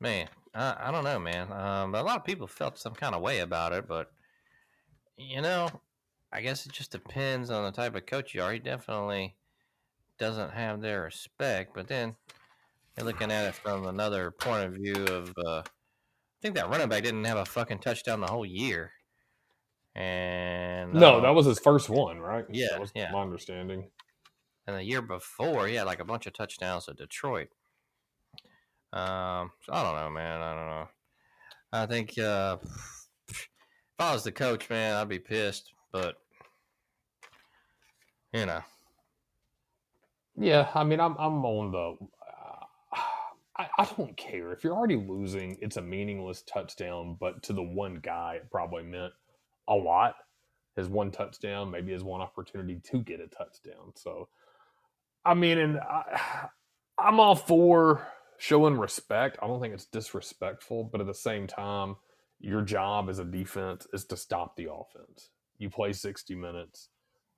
man, I, I don't know, man. Um, a lot of people felt some kind of way about it, but you know, I guess it just depends on the type of coach you are. He definitely doesn't have their respect, but then you're looking at it from another point of view of uh, I think that running back didn't have a fucking touchdown the whole year. And No, uh, that was his first one, right? Yeah, that was yeah. my understanding. and the year before he had like a bunch of touchdowns at Detroit. Um, so I don't know, man. I don't know. I think uh, if I was the coach, man, I'd be pissed. But you know, Yeah, I mean, I'm I'm on the. Uh, I, I don't care if you're already losing. It's a meaningless touchdown, but to the one guy, it probably meant a lot. His one touchdown, maybe his one opportunity to get a touchdown. So, I mean, and I, I'm all for showing respect. I don't think it's disrespectful, but at the same time, your job as a defense is to stop the offense. You play 60 minutes.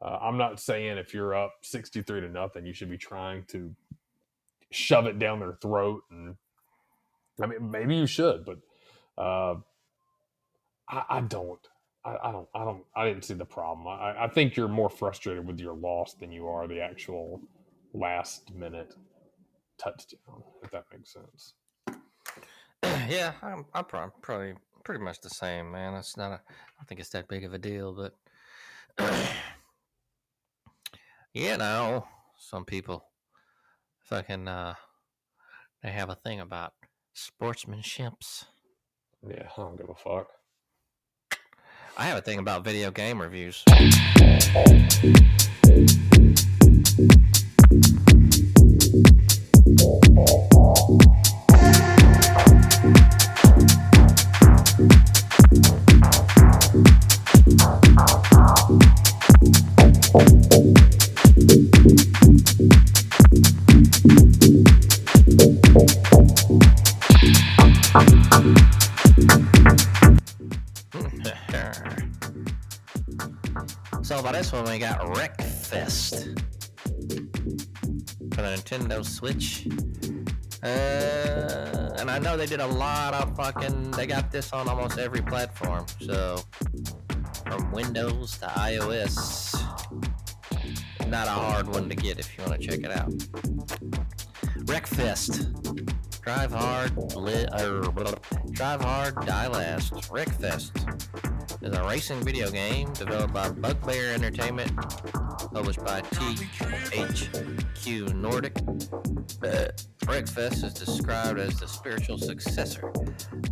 Uh, I'm not saying if you're up 63 to nothing, you should be trying to shove it down their throat. And I mean, maybe you should, but uh, I, I don't. I, I don't. I don't. I didn't see the problem. I, I think you're more frustrated with your loss than you are the actual last minute touchdown. If that makes sense. yeah, I'm, I'm probably pretty much the same, man. It's not a, I don't think it's that big of a deal, but you know, some people fucking uh, they have a thing about sportsmanships. Yeah, I don't give a fuck. I have a thing about video game reviews. They did a lot of fucking. They got this on almost every platform. So from Windows to iOS, not a hard one to get if you want to check it out. Wreckfest. Drive hard, li- er, drive hard, die last. Wreckfest is a racing video game developed by Bugbear Entertainment, published by THQ Nordic. Uh, Wreckfest is described as the spiritual successor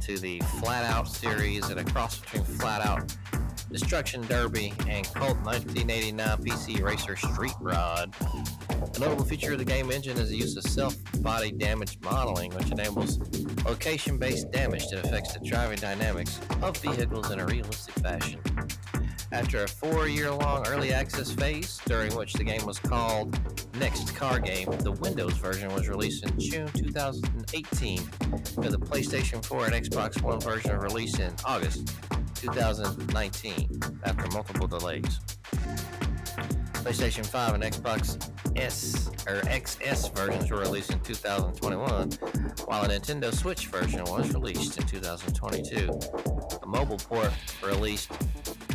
to the Flat Out series and a cross between Flat Out, Destruction Derby, and Cult 1989 PC Racer Street Rod. A notable feature of the game engine is the use of soft-body damage modeling, which enables location-based damage that affects the driving dynamics of vehicles in a realistic fashion. After a four-year-long early access phase, during which the game was called Next Car Game, the Windows version was released in June 2018, with the PlayStation 4 and Xbox One version released in August 2019, after multiple delays. PlayStation 5 and Xbox S or XS versions were released in 2021, while a Nintendo Switch version was released in 2022. A mobile port was released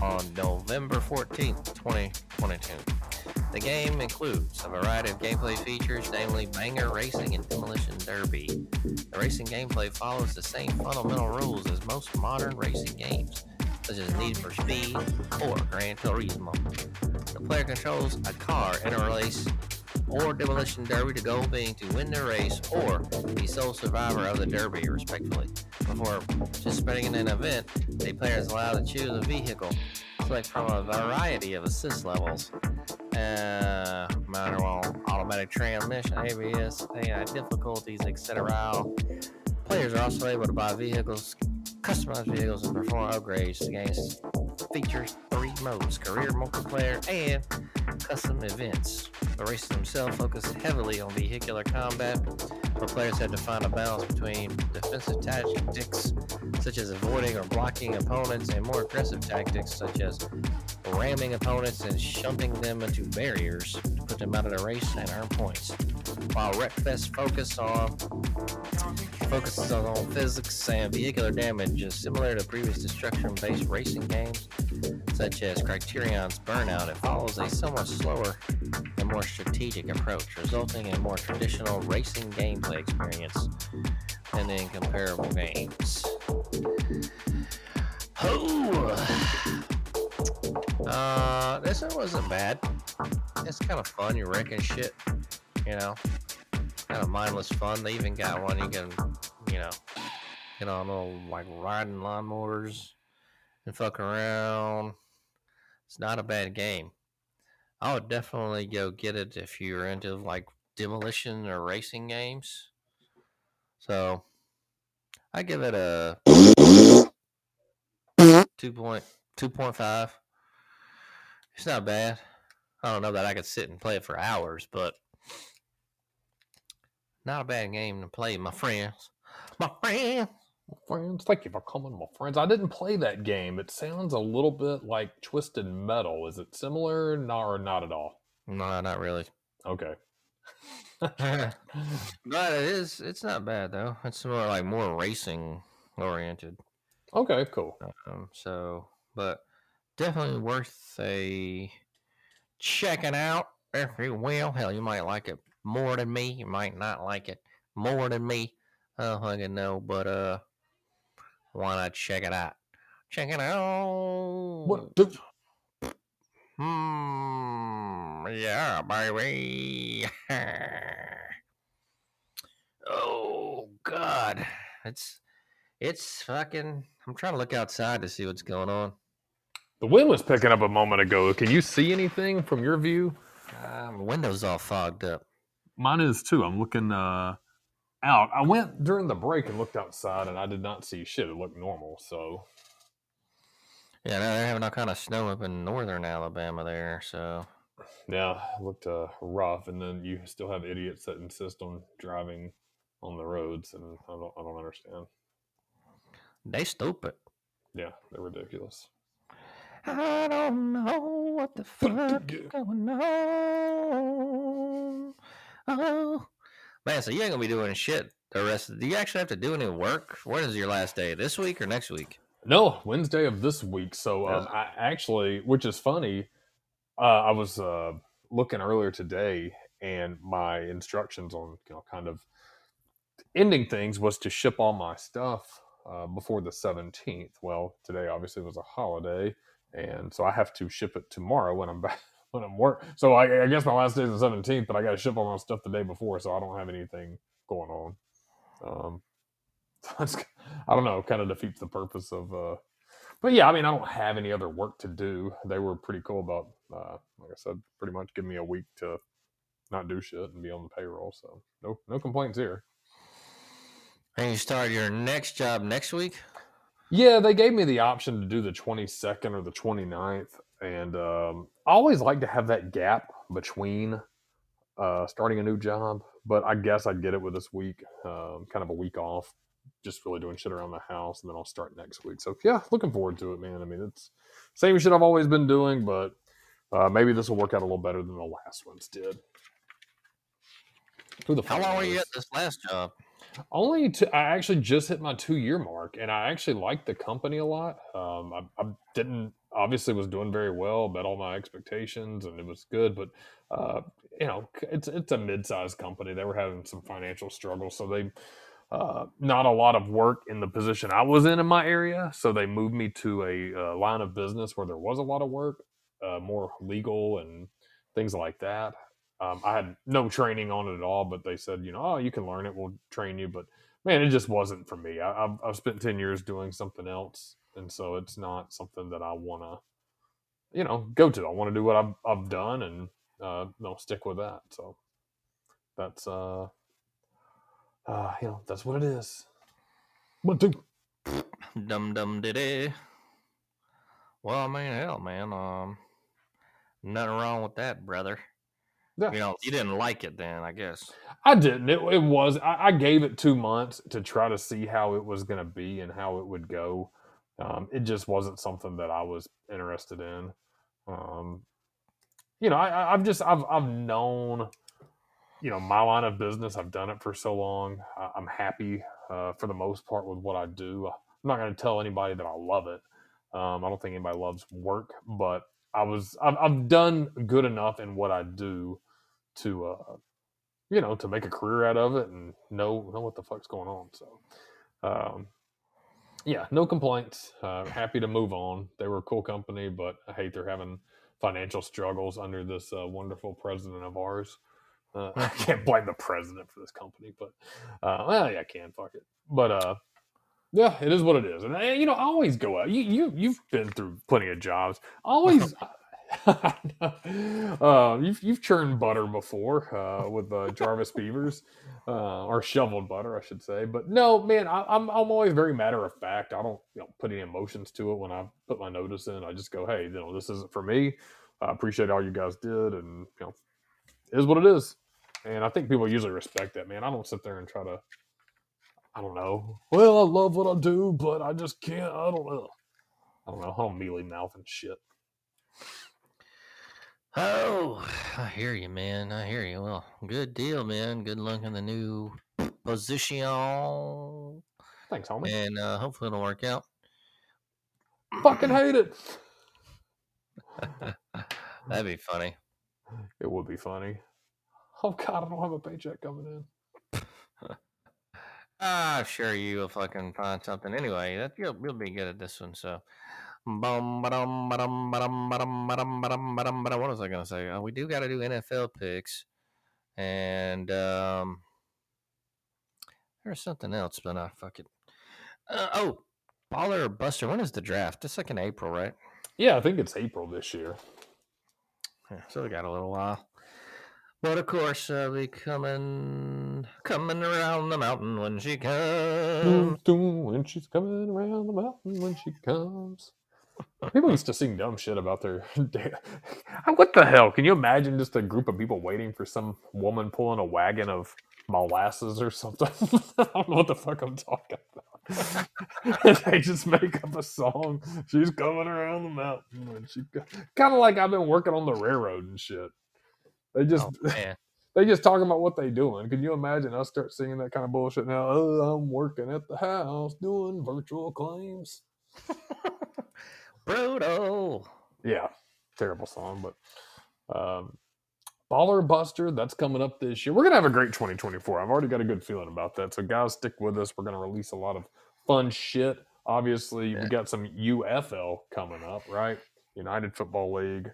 on November 14th, 2022. The game includes a variety of gameplay features, namely banger racing and demolition derby. The racing gameplay follows the same fundamental rules as most modern racing games, such as Need for Speed or Gran Turismo. The player controls a car in a race or demolition derby, the goal being to win the race or be sole survivor of the derby, respectively. Before participating in an event, the player is allowed to choose a vehicle, select from a variety of assist levels, uh, manual, automatic transmission, ABS, AI difficulties, etc. Players are also able to buy vehicles, customize vehicles, and perform upgrades. Game features three modes: career, multiplayer, and custom events. The races themselves focus heavily on vehicular combat, but players have to find a balance between defensive tactics, such as avoiding or blocking opponents, and more aggressive tactics, such as ramming opponents and shunting them into barriers to put them out of the race and earn points. While Wreckfest focus on focuses on physics and vehicular damage is similar to previous destruction-based racing games, such as Criterion's Burnout. It follows a somewhat slower and more strategic approach, resulting in more traditional racing gameplay experience than in comparable games. Oh, uh, this one wasn't bad. It's kind of fun. You're wrecking shit, you know, kind of mindless fun. They even got one you can, you know, get on little like riding lawnmowers and fuck around. It's not a bad game. I would definitely go get it if you're into like demolition or racing games. So I give it a 2.2.5. It's not bad. I don't know that I could sit and play it for hours, but not a bad game to play, my friends. My friends. My friends. Thank you for coming, my friends. I didn't play that game. It sounds a little bit like Twisted Metal. Is it similar? No, or not at all? No, not really. Okay. but it is. It's not bad though. It's more like more racing oriented. Okay, cool. Um, so, but definitely worth a checking out, if you will. Hell, you might like it more than me. You might not like it more than me. I don't fucking know, but uh, why not check it out? Check it out. What? Hmm. Yeah, baby. oh God, it's it's fucking. I'm trying to look outside to see what's going on. The wind was picking up a moment ago. Can you see anything from your view? Um, windows all fogged up. Mine is too. I'm looking uh, out. I went during the break and looked outside, and I did not see shit. It looked normal. So Yeah, no, they're having all kind of snow up in northern Alabama there. So yeah, it looked uh, rough. And then you still have idiots that insist on driving on the roads, and I don't, I don't understand. they stupid. Yeah, they're ridiculous. I don't know what the fuck is going on. Oh, man, so you ain't gonna be doing shit the rest. Of, do you actually have to do any work? When is your last day? This week or next week? No, Wednesday of this week. So um, I actually, which is funny, uh, I was uh, looking earlier today, and my instructions on you know kind of ending things was to ship all my stuff uh, before the seventeenth. Well, today obviously was a holiday, and so I have to ship it tomorrow when I'm back when I'm work. So I, I guess my last day is the seventeenth, but I got to ship all my stuff the day before, so I don't have anything going on. Um, that's, I don't know, kind of defeats the purpose of. Uh, but yeah, I mean, I don't have any other work to do. They were pretty cool about, uh, like I said, pretty much give me a week to not do shit and be on the payroll. So no, no complaints here. And you start your next job next week? Yeah, they gave me the option to do the 22nd or the 29th. And um, I always like to have that gap between uh, starting a new job. But I guess I'd get it with this week, um, kind of a week off, just really doing shit around the house. And then I'll start next week. So yeah, looking forward to it, man. I mean, it's same shit I've always been doing, but uh, maybe this will work out a little better than the last ones did. Who the How long were you at this last job? Only to, I actually just hit my two year mark, and I actually like the company a lot. Um, I, I didn't obviously was doing very well, met all my expectations, and it was good. But uh, you know, it's it's a mid-sized company. They were having some financial struggles, so they uh, not a lot of work in the position I was in in my area. So they moved me to a uh, line of business where there was a lot of work, uh, more legal and things like that. Um, I had no training on it at all, but they said, you know, oh, you can learn it. We'll train you. But man, it just wasn't for me. I, I've, I've spent 10 years doing something else. And so it's not something that I want to, you know, go to. I want to do what I've, I've done and, uh, no, stick with that. So that's, uh, uh, you know, that's what it is. One, two. Dum dum diddy. Well, I mean, hell, man. Um, nothing wrong with that, brother. Yeah. You know, you didn't like it then, I guess. I didn't. It, it was. I, I gave it two months to try to see how it was going to be and how it would go. Um, it just wasn't something that I was interested in. Um, you know, I, I've just I've I've known, you know, my line of business. I've done it for so long. I, I'm happy uh, for the most part with what I do. I'm not going to tell anybody that I love it. Um, I don't think anybody loves work, but I was I've, I've done good enough in what I do to uh, you know, to make a career out of it and know know what the fuck's going on. So, um, yeah, no complaints. Uh, happy to move on. They were a cool company, but I hate they're having financial struggles under this uh, wonderful president of ours. Uh, I can't blame the president for this company, but uh, well, yeah, I can. Fuck it. But uh, yeah, it is what it is. And uh, you know, I always go out. You you you've been through plenty of jobs. Always. uh, you've you've churned butter before uh, with uh, Jarvis Beavers, uh, or shoveled butter, I should say. But no, man, I, I'm I'm always very matter of fact. I don't you know put any emotions to it when I put my notice in. I just go, hey, you know, this isn't for me. I appreciate all you guys did, and you know, is what it is. And I think people usually respect that, man. I don't sit there and try to, I don't know. Well, I love what I do, but I just can't. I don't know. I don't know. I don't mealy mouth and shit. Oh, I hear you, man. I hear you. Well, good deal, man. Good luck in the new position, Thanks, homie. and uh, hopefully it'll work out. Fucking hate it. That'd be funny. It would be funny. Oh God, I don't have a paycheck coming in. Ah, I'm sure you will fucking find something. Anyway, that you'll, you'll be good at this one. So, what was I going to say? We do got to do NFL picks. And um, there's something else, but I fucking. Uh, oh, Baller or Buster. When is the draft? It's like in April, right? Yeah, I think it's April this year. Yeah, so we got a little while. But of course, uh, I'll coming, coming around the mountain when she comes. When she's coming around the mountain when she comes. People used to sing dumb shit about their. Day. What the hell? Can you imagine just a group of people waiting for some woman pulling a wagon of molasses or something? I don't know what the fuck I'm talking about. they just make up a song. She's coming around the mountain when she. Kind of like I've been working on the railroad and shit. They just Oh, man. they just talking about what they doing. Can you imagine us start singing that kind of bullshit now? Oh, I'm working at the house doing virtual claims. Brodo. Yeah, terrible song, but um, Baller Buster, that's coming up this year. We're gonna have a great 2024. I've already got a good feeling about that. So guys, stick with us. We're gonna release a lot of fun shit. Obviously, Yeah. we got some UFL coming up, right? United Football League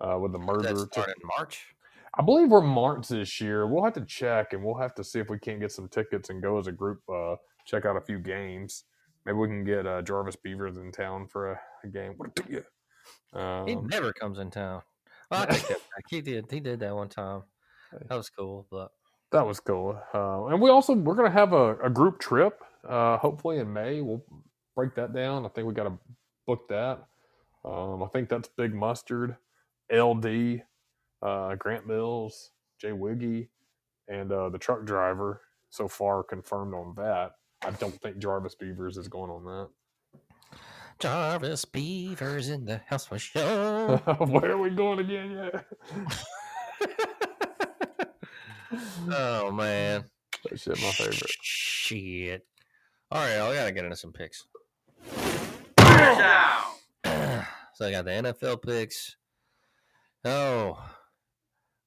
uh, with the That start in March. I believe we're March this year. We'll have to check and we'll have to see if we can't get some tickets and go as a group, uh, check out a few games. Maybe we can get uh, Jarvis Beavers in town for a, a game. What do you? He Um, never comes in town. Well, I take that back. He did. He did that one time. That was cool, but that was cool. Uh, and we also we're gonna have a, a group trip. Uh, hopefully in May. We'll break that down. I think we got to book that. Um, I think that's Big Mustard, LD, uh, Grant Mills, Jay Wiggy, and uh, the truck driver. So far confirmed on that. I don't think Jarvis Beavers is going on that. Jarvis Beavers in the house for sure. Where are we going again? Yeah, oh man, that shit my favorite. Shit. All right, I gotta get into some picks. So I got the NFL picks. Oh,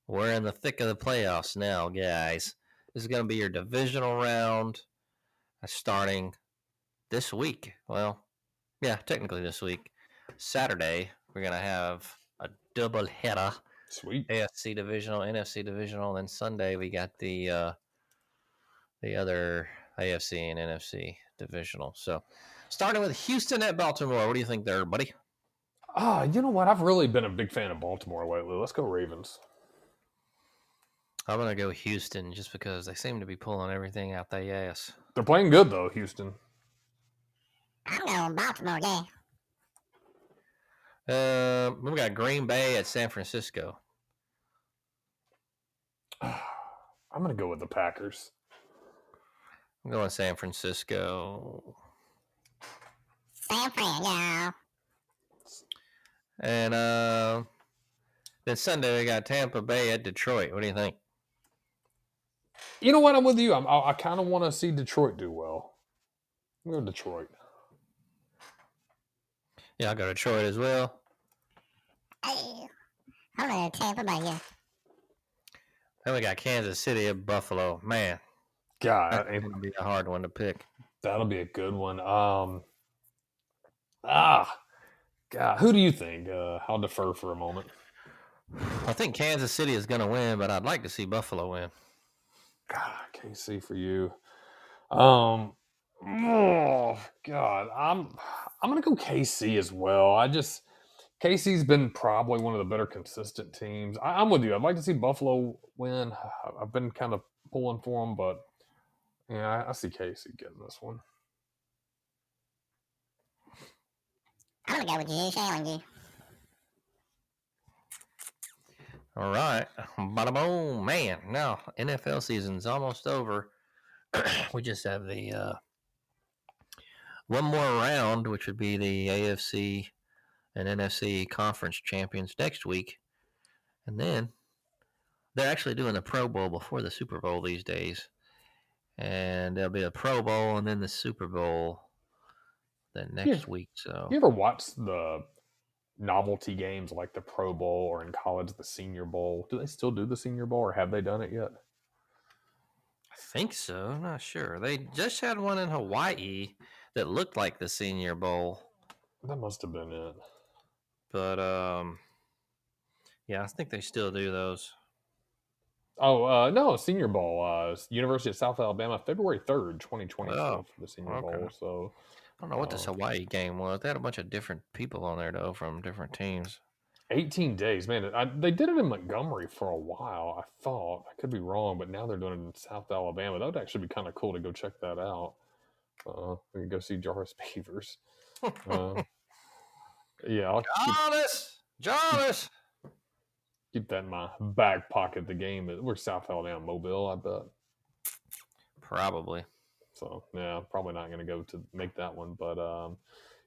we're in the thick of the playoffs now, guys. This is going to be your divisional round starting this week. Well, yeah, technically this week. Saturday, we're going to have a double header Sweet. AFC divisional, NFC divisional. and Then Sunday we got the uh, the other AFC and NFC divisional. So starting with Houston at Baltimore. What do you think there, buddy? Ah, you know what? I've really been a big fan of Baltimore lately. Let's go Ravens. I'm gonna go Houston just because they seem to be pulling everything out their ass. They're playing good though, Houston. I'm going Baltimore, yeah. Uh, we got Green Bay at San Francisco. I'm gonna go with the Packers. I'm going San Francisco. San Fran, yeah. And uh, then Sunday we got Tampa Bay at Detroit. What do you think? You know what? I'm with you. I'm, I, I kind of want to see Detroit do well. I'm going Detroit. Yeah, I'll go Detroit as well. Hey, I'm going to Tampa Bay, yeah. Then we got Kansas City at Buffalo. Man, God, that's ain't- gonna be a hard one to pick. that'll be a good one. Um, ah, God, who do you think? Uh, I'll defer for a moment. I think Kansas City is going to win, but I'd like to see Buffalo win. God, KC for you. Um, oh God, I'm I'm gonna go KC as well. I just KC's been probably one of the better consistent teams. I, I'm with you. I'd like to see Buffalo win. I- I've been kind of pulling for them, but yeah, I, I see KC getting this one. I'm to go with you. All right, bada boom, man. Now NFL season's almost over. we just have the uh, one more round, which would be the AFC and NFC conference champions next week, and then they're actually doing the Pro Bowl before the Super Bowl these days, and there'll be a Pro Bowl and then the Super Bowl then next week. So You ever watch the novelty games like the Pro Bowl or in college the Senior Bowl? Do they still do the Senior Bowl or have they done it yet? I think so. I'm not sure. They just had one in Hawaii that looked like the Senior Bowl, That must have been it. but um, yeah, I think they still do those. Oh uh, no, Senior Bowl, uh, University of South Alabama, February third, twenty twenty, for the Senior okay. Bowl. So I don't know what this Oh. Hawaii game was. They had a bunch of different people on there though from different teams. eighteen days, man. I, they did it in Montgomery for a while. I thought I could be wrong, but now they're doing it in South Alabama. That would actually be kind of cool to go check that out. Uh, we can go see Jarvis Beavers. Uh, yeah, I'll keep, Jarvis, Jarvis. keep that in my back pocket. The game we're South Alabama, Mobile, I bet. Probably. So yeah, probably not going to go to make that one, but um,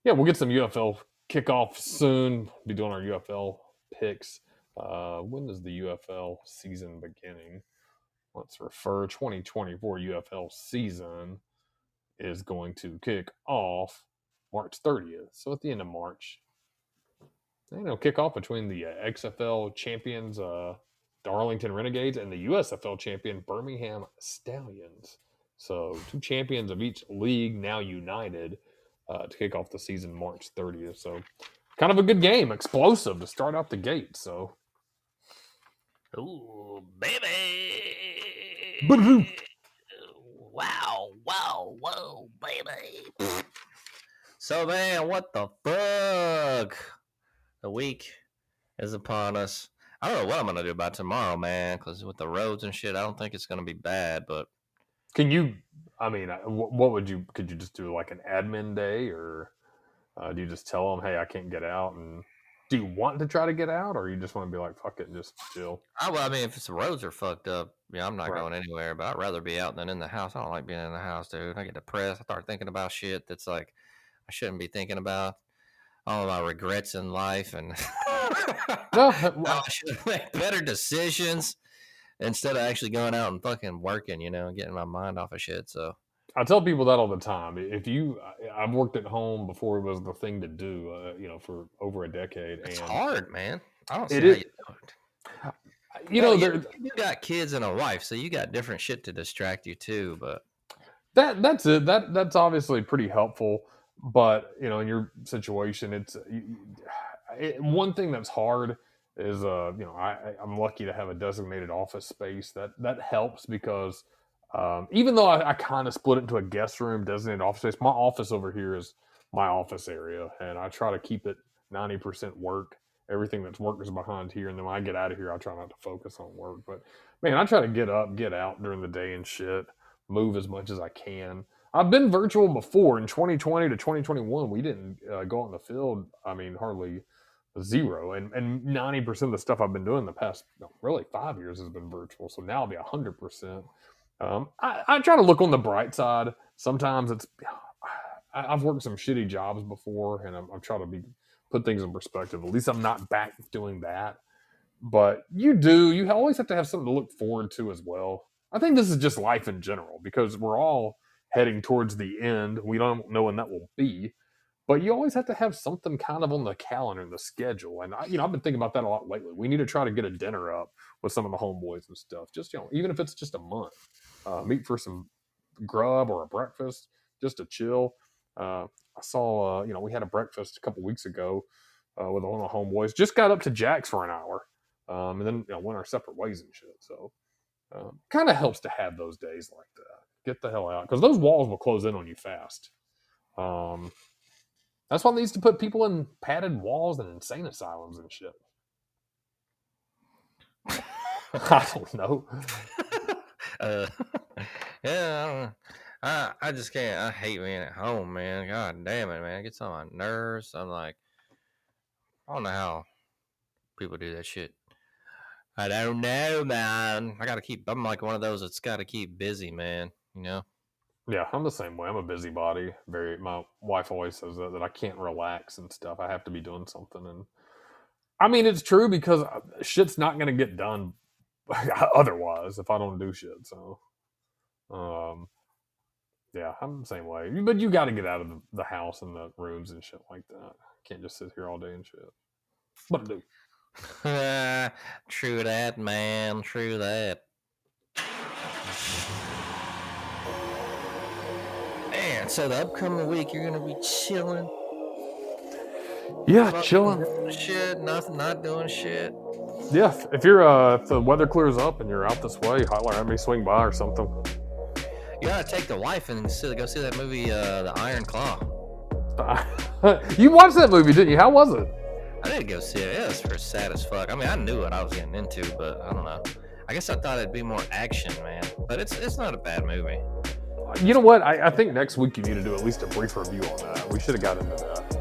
yeah, we'll get some UFL kickoff soon. Be doing our UFL picks. Uh, when is the UFL season beginning? Let's refer 2024 UFL season is going to kick off March 30th. So at the end of March, you know, kick off between the uh, XFL champions, uh, Arlington Renegades, and the USFL champion Birmingham Stallions. So two champions of each league now united uh, to kick off the season March 30th. So kind of a good game, explosive to start out the gate. So Ooh, baby. Ba-doo. Wow, wow, whoa, baby. so, man, what the fuck? The week is upon us. I don't know what I'm going to do about tomorrow, man, because with the roads and shit, I don't think it's going to be bad, but can you? I mean, uh, what would you? Could you just do like an admin day, or uh, do you just tell them, "Hey, I can't get out"? And do you want to try to get out, or you just want to be like, "Fuck it, and just chill"? I, well, I mean, if the roads are fucked up, yeah, I'm not Right. going anywhere. But I'd rather be out than in the house. I don't like being in the house, dude. I get depressed. I start thinking about shit that's like I shouldn't be thinking about. All of my regrets in life, and No, Oh, I should make better decisions instead of actually going out and fucking working. You know, and getting my mind off of shit. So I tell people that all the time. If you, I've worked at home before it was the thing to do, uh, you know, for over a decade. It's and hard, man. I don't see It how is- you do it. You know, you, you got kids and a wife, so you got different shit to distract you too. But that that's it. That that's obviously pretty helpful. But you know, in your situation, it's it, one thing that's hard is uh you know I I'm lucky to have a designated office space that that helps because um, even though I, I kind of split it into a guest room, designated office space, my office over here is my office area, and I try to keep it ninety percent work. Everything that's work is behind here, and then when I get out of here, I try not to focus on work. But man, I try to get up, get out during the day and shit, move as much as I can. I've been virtual before in 2020 to 2021. We didn't uh, go out in the field. I mean, hardly zero. And and 90 percent of the stuff I've been doing the past really five years has been virtual. So now I'll be 100 percent. Um, I, I try to look on the bright side. Sometimes it's I, I've worked some shitty jobs before, and I'm, I'm trying to be put things in perspective. At least I'm not back doing that. But you do. You always have to have something to look forward to as well. I think this is just life in general because we're all heading towards the end. We don't know when that will be, but you always have to have something kind of on the calendar and the schedule. And I, you know, I've been thinking about that a lot lately. We need to try to get a dinner up with some of the homeboys and stuff. Just you know, even if it's just a month, uh, meet for some grub or a breakfast, just to chill. Uh, I saw, uh, you know, we had a breakfast a couple weeks ago uh, with one of the homeboys. Just got up to Jack's for an hour, um, and then you know, went our separate ways and shit. So, um, kind of helps to have those days like that. Get the hell out because those walls will close in on you fast. Um, that's why they used to put people in padded walls and insane asylums and shit. I don't know. uh, yeah, I, don't know. I I just can't. I hate being at home, man. God damn it, man. It gets on my nerves. I'm like, I don't know how people do that shit. I don't know, man. I gotta keep. I'm like one of those that's got to keep busy, man. You know. Yeah, I'm the same way. I'm a busybody. Very. My wife always says that, that I can't relax and stuff. I have to be doing something. And I mean, it's true because uh, shit's not going to get done otherwise if I don't do shit. So, um, yeah, I'm the same way. But you got to get out of the, house and the rooms and shit like that. Can't just sit here all day and shit. What to do? true that, man. True that. Man, so the upcoming week you're gonna be chilling. Yeah, chilling. Shit, nothing, not doing shit. Yeah, if you're uh, if the weather clears up and you're out this way, holler at me, swing by or something. You gotta take the wife and see, go see that movie, uh, The Iron Claw. you watched that movie, didn't you? How was it? I didn't go see it. It was for sad as fuck. I mean, I knew what I was getting into, but I don't know. I guess I thought it'd be more action, man. But it's it's not a bad movie. You know what? I, I think next week you need to do at least a brief review on that. We should have got into that.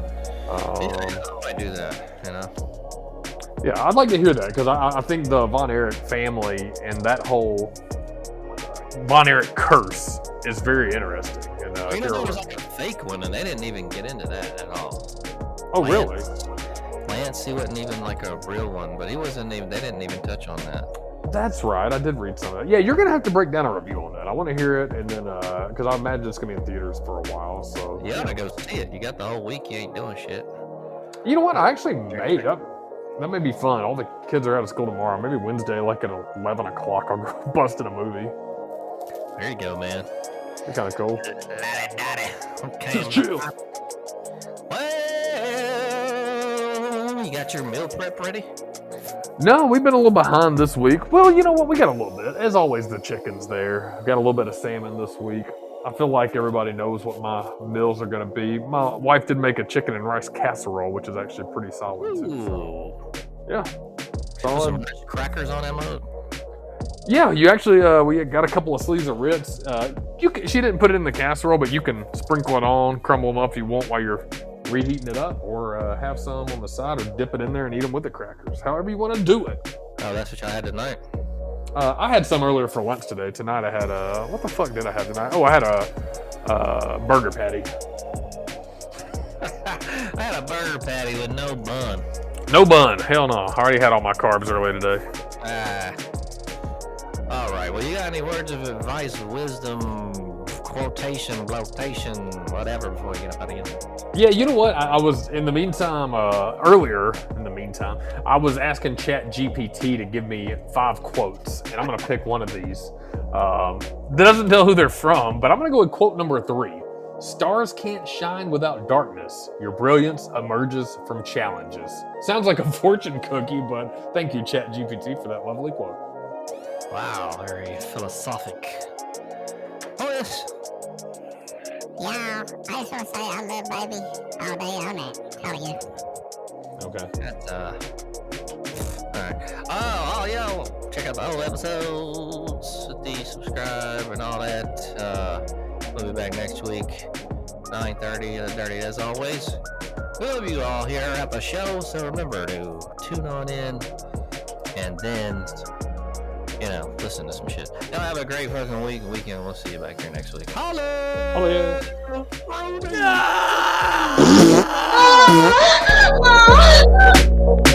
Um, I do that, you know. yeah, I'd like to hear that because I, I think the Von Erich family and that whole Von Erich curse is very interesting. And, uh, you know, there was like a fake one, and they didn't even get into that at all. oh, really? Lance, Lance, he wasn't even like a real one, but he wasn't even. They didn't even touch on that. That's right. I did read some of that. Yeah, you're gonna have to break down a review on that. I want to hear it, and then uh, because I imagine it's gonna be in theaters for a while. So You gotta go see it. You got the whole week. You ain't doing shit. You know what? I actually made that, that may be fun. All the kids are out of school tomorrow. Maybe Wednesday, like at eleven o'clock, I'll go bust in a movie. There you go, man. It's kind of cool. Okay. Just chill. You got your meal prep ready? No, we've been a little behind this week. Well, you know what? We got a little bit. As always, the chicken's there. I've got a little bit of salmon this week. I feel like everybody knows what my meals are going to be. My wife did make a chicken and rice casserole, which is actually pretty solid too. So, yeah, solid. some nice crackers on that. Yeah, you actually uh, we got a couple of sleeves of Ritz. Uh, you can, she didn't put it in the casserole, but you can sprinkle it on, crumble them up if you want while you're reheating it up, or uh, have some on the side, or dip it in there and eat them with the crackers. However you want to do it. Oh, that's what y'all had tonight. Uh, I had some earlier for lunch today. Tonight I had a what the fuck did I have tonight? Oh, I had a uh, burger patty. I had a burger patty with no bun. No bun. Hell no. I already had all my carbs early today. Ah. All right. Well, you got any words of advice, wisdom, quotation, blotation, whatever before we get up out of here. Yeah, you know what? I, I was in the meantime uh, earlier. In the meantime, I was asking Chat GPT to give me five quotes, and I'm gonna pick one of these. Um, that doesn't tell who they're from, but I'm gonna go with quote number three. Stars can't shine without darkness. Your brilliance emerges from challenges. Sounds like a fortune cookie, but thank you, Chat GPT, for that lovely quote. Wow, very philosophic. Oh yes. Yeah, I just want to say I love baby all day on it. How are you? Okay. That, uh, alright. Oh, oh, yeah. well, Check out the old episodes. The subscribe and all that. Uh, we'll be back next week. 9.30 and dirty as always. We love you all here at the show, so remember to tune on in and then, you know, listen to some shit. Y'all have a great fucking week weekend. We'll see you back here next week. Holla! Oh yeah. Holla! Ah! Ah!